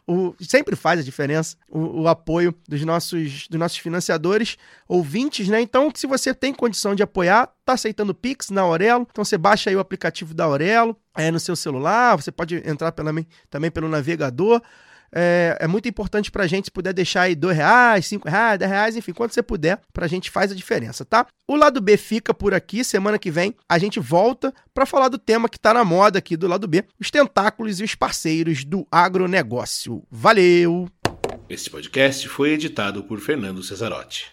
o- o- sempre faz a diferença o, o apoio dos nossos, dos nossos financiadores, ouvintes, né? Então, se você tem condição de apoiar, tá aceitando Pix na Aurelo, então você baixa aí o aplicativo da Aurelo, é no seu celular, você pode entrar pela, também pelo navegador. É, é muito importante pra gente se puder deixar aí dois reais, cinco reais, dez reais, enfim, quanto você puder, pra gente faz a diferença, tá? O lado B fica por aqui, semana que vem a gente volta pra falar do tema que tá na moda aqui do lado B, os tentáculos e os parceiros do agronegócio. Valeu! Este podcast foi editado por Fernando Cesarotti.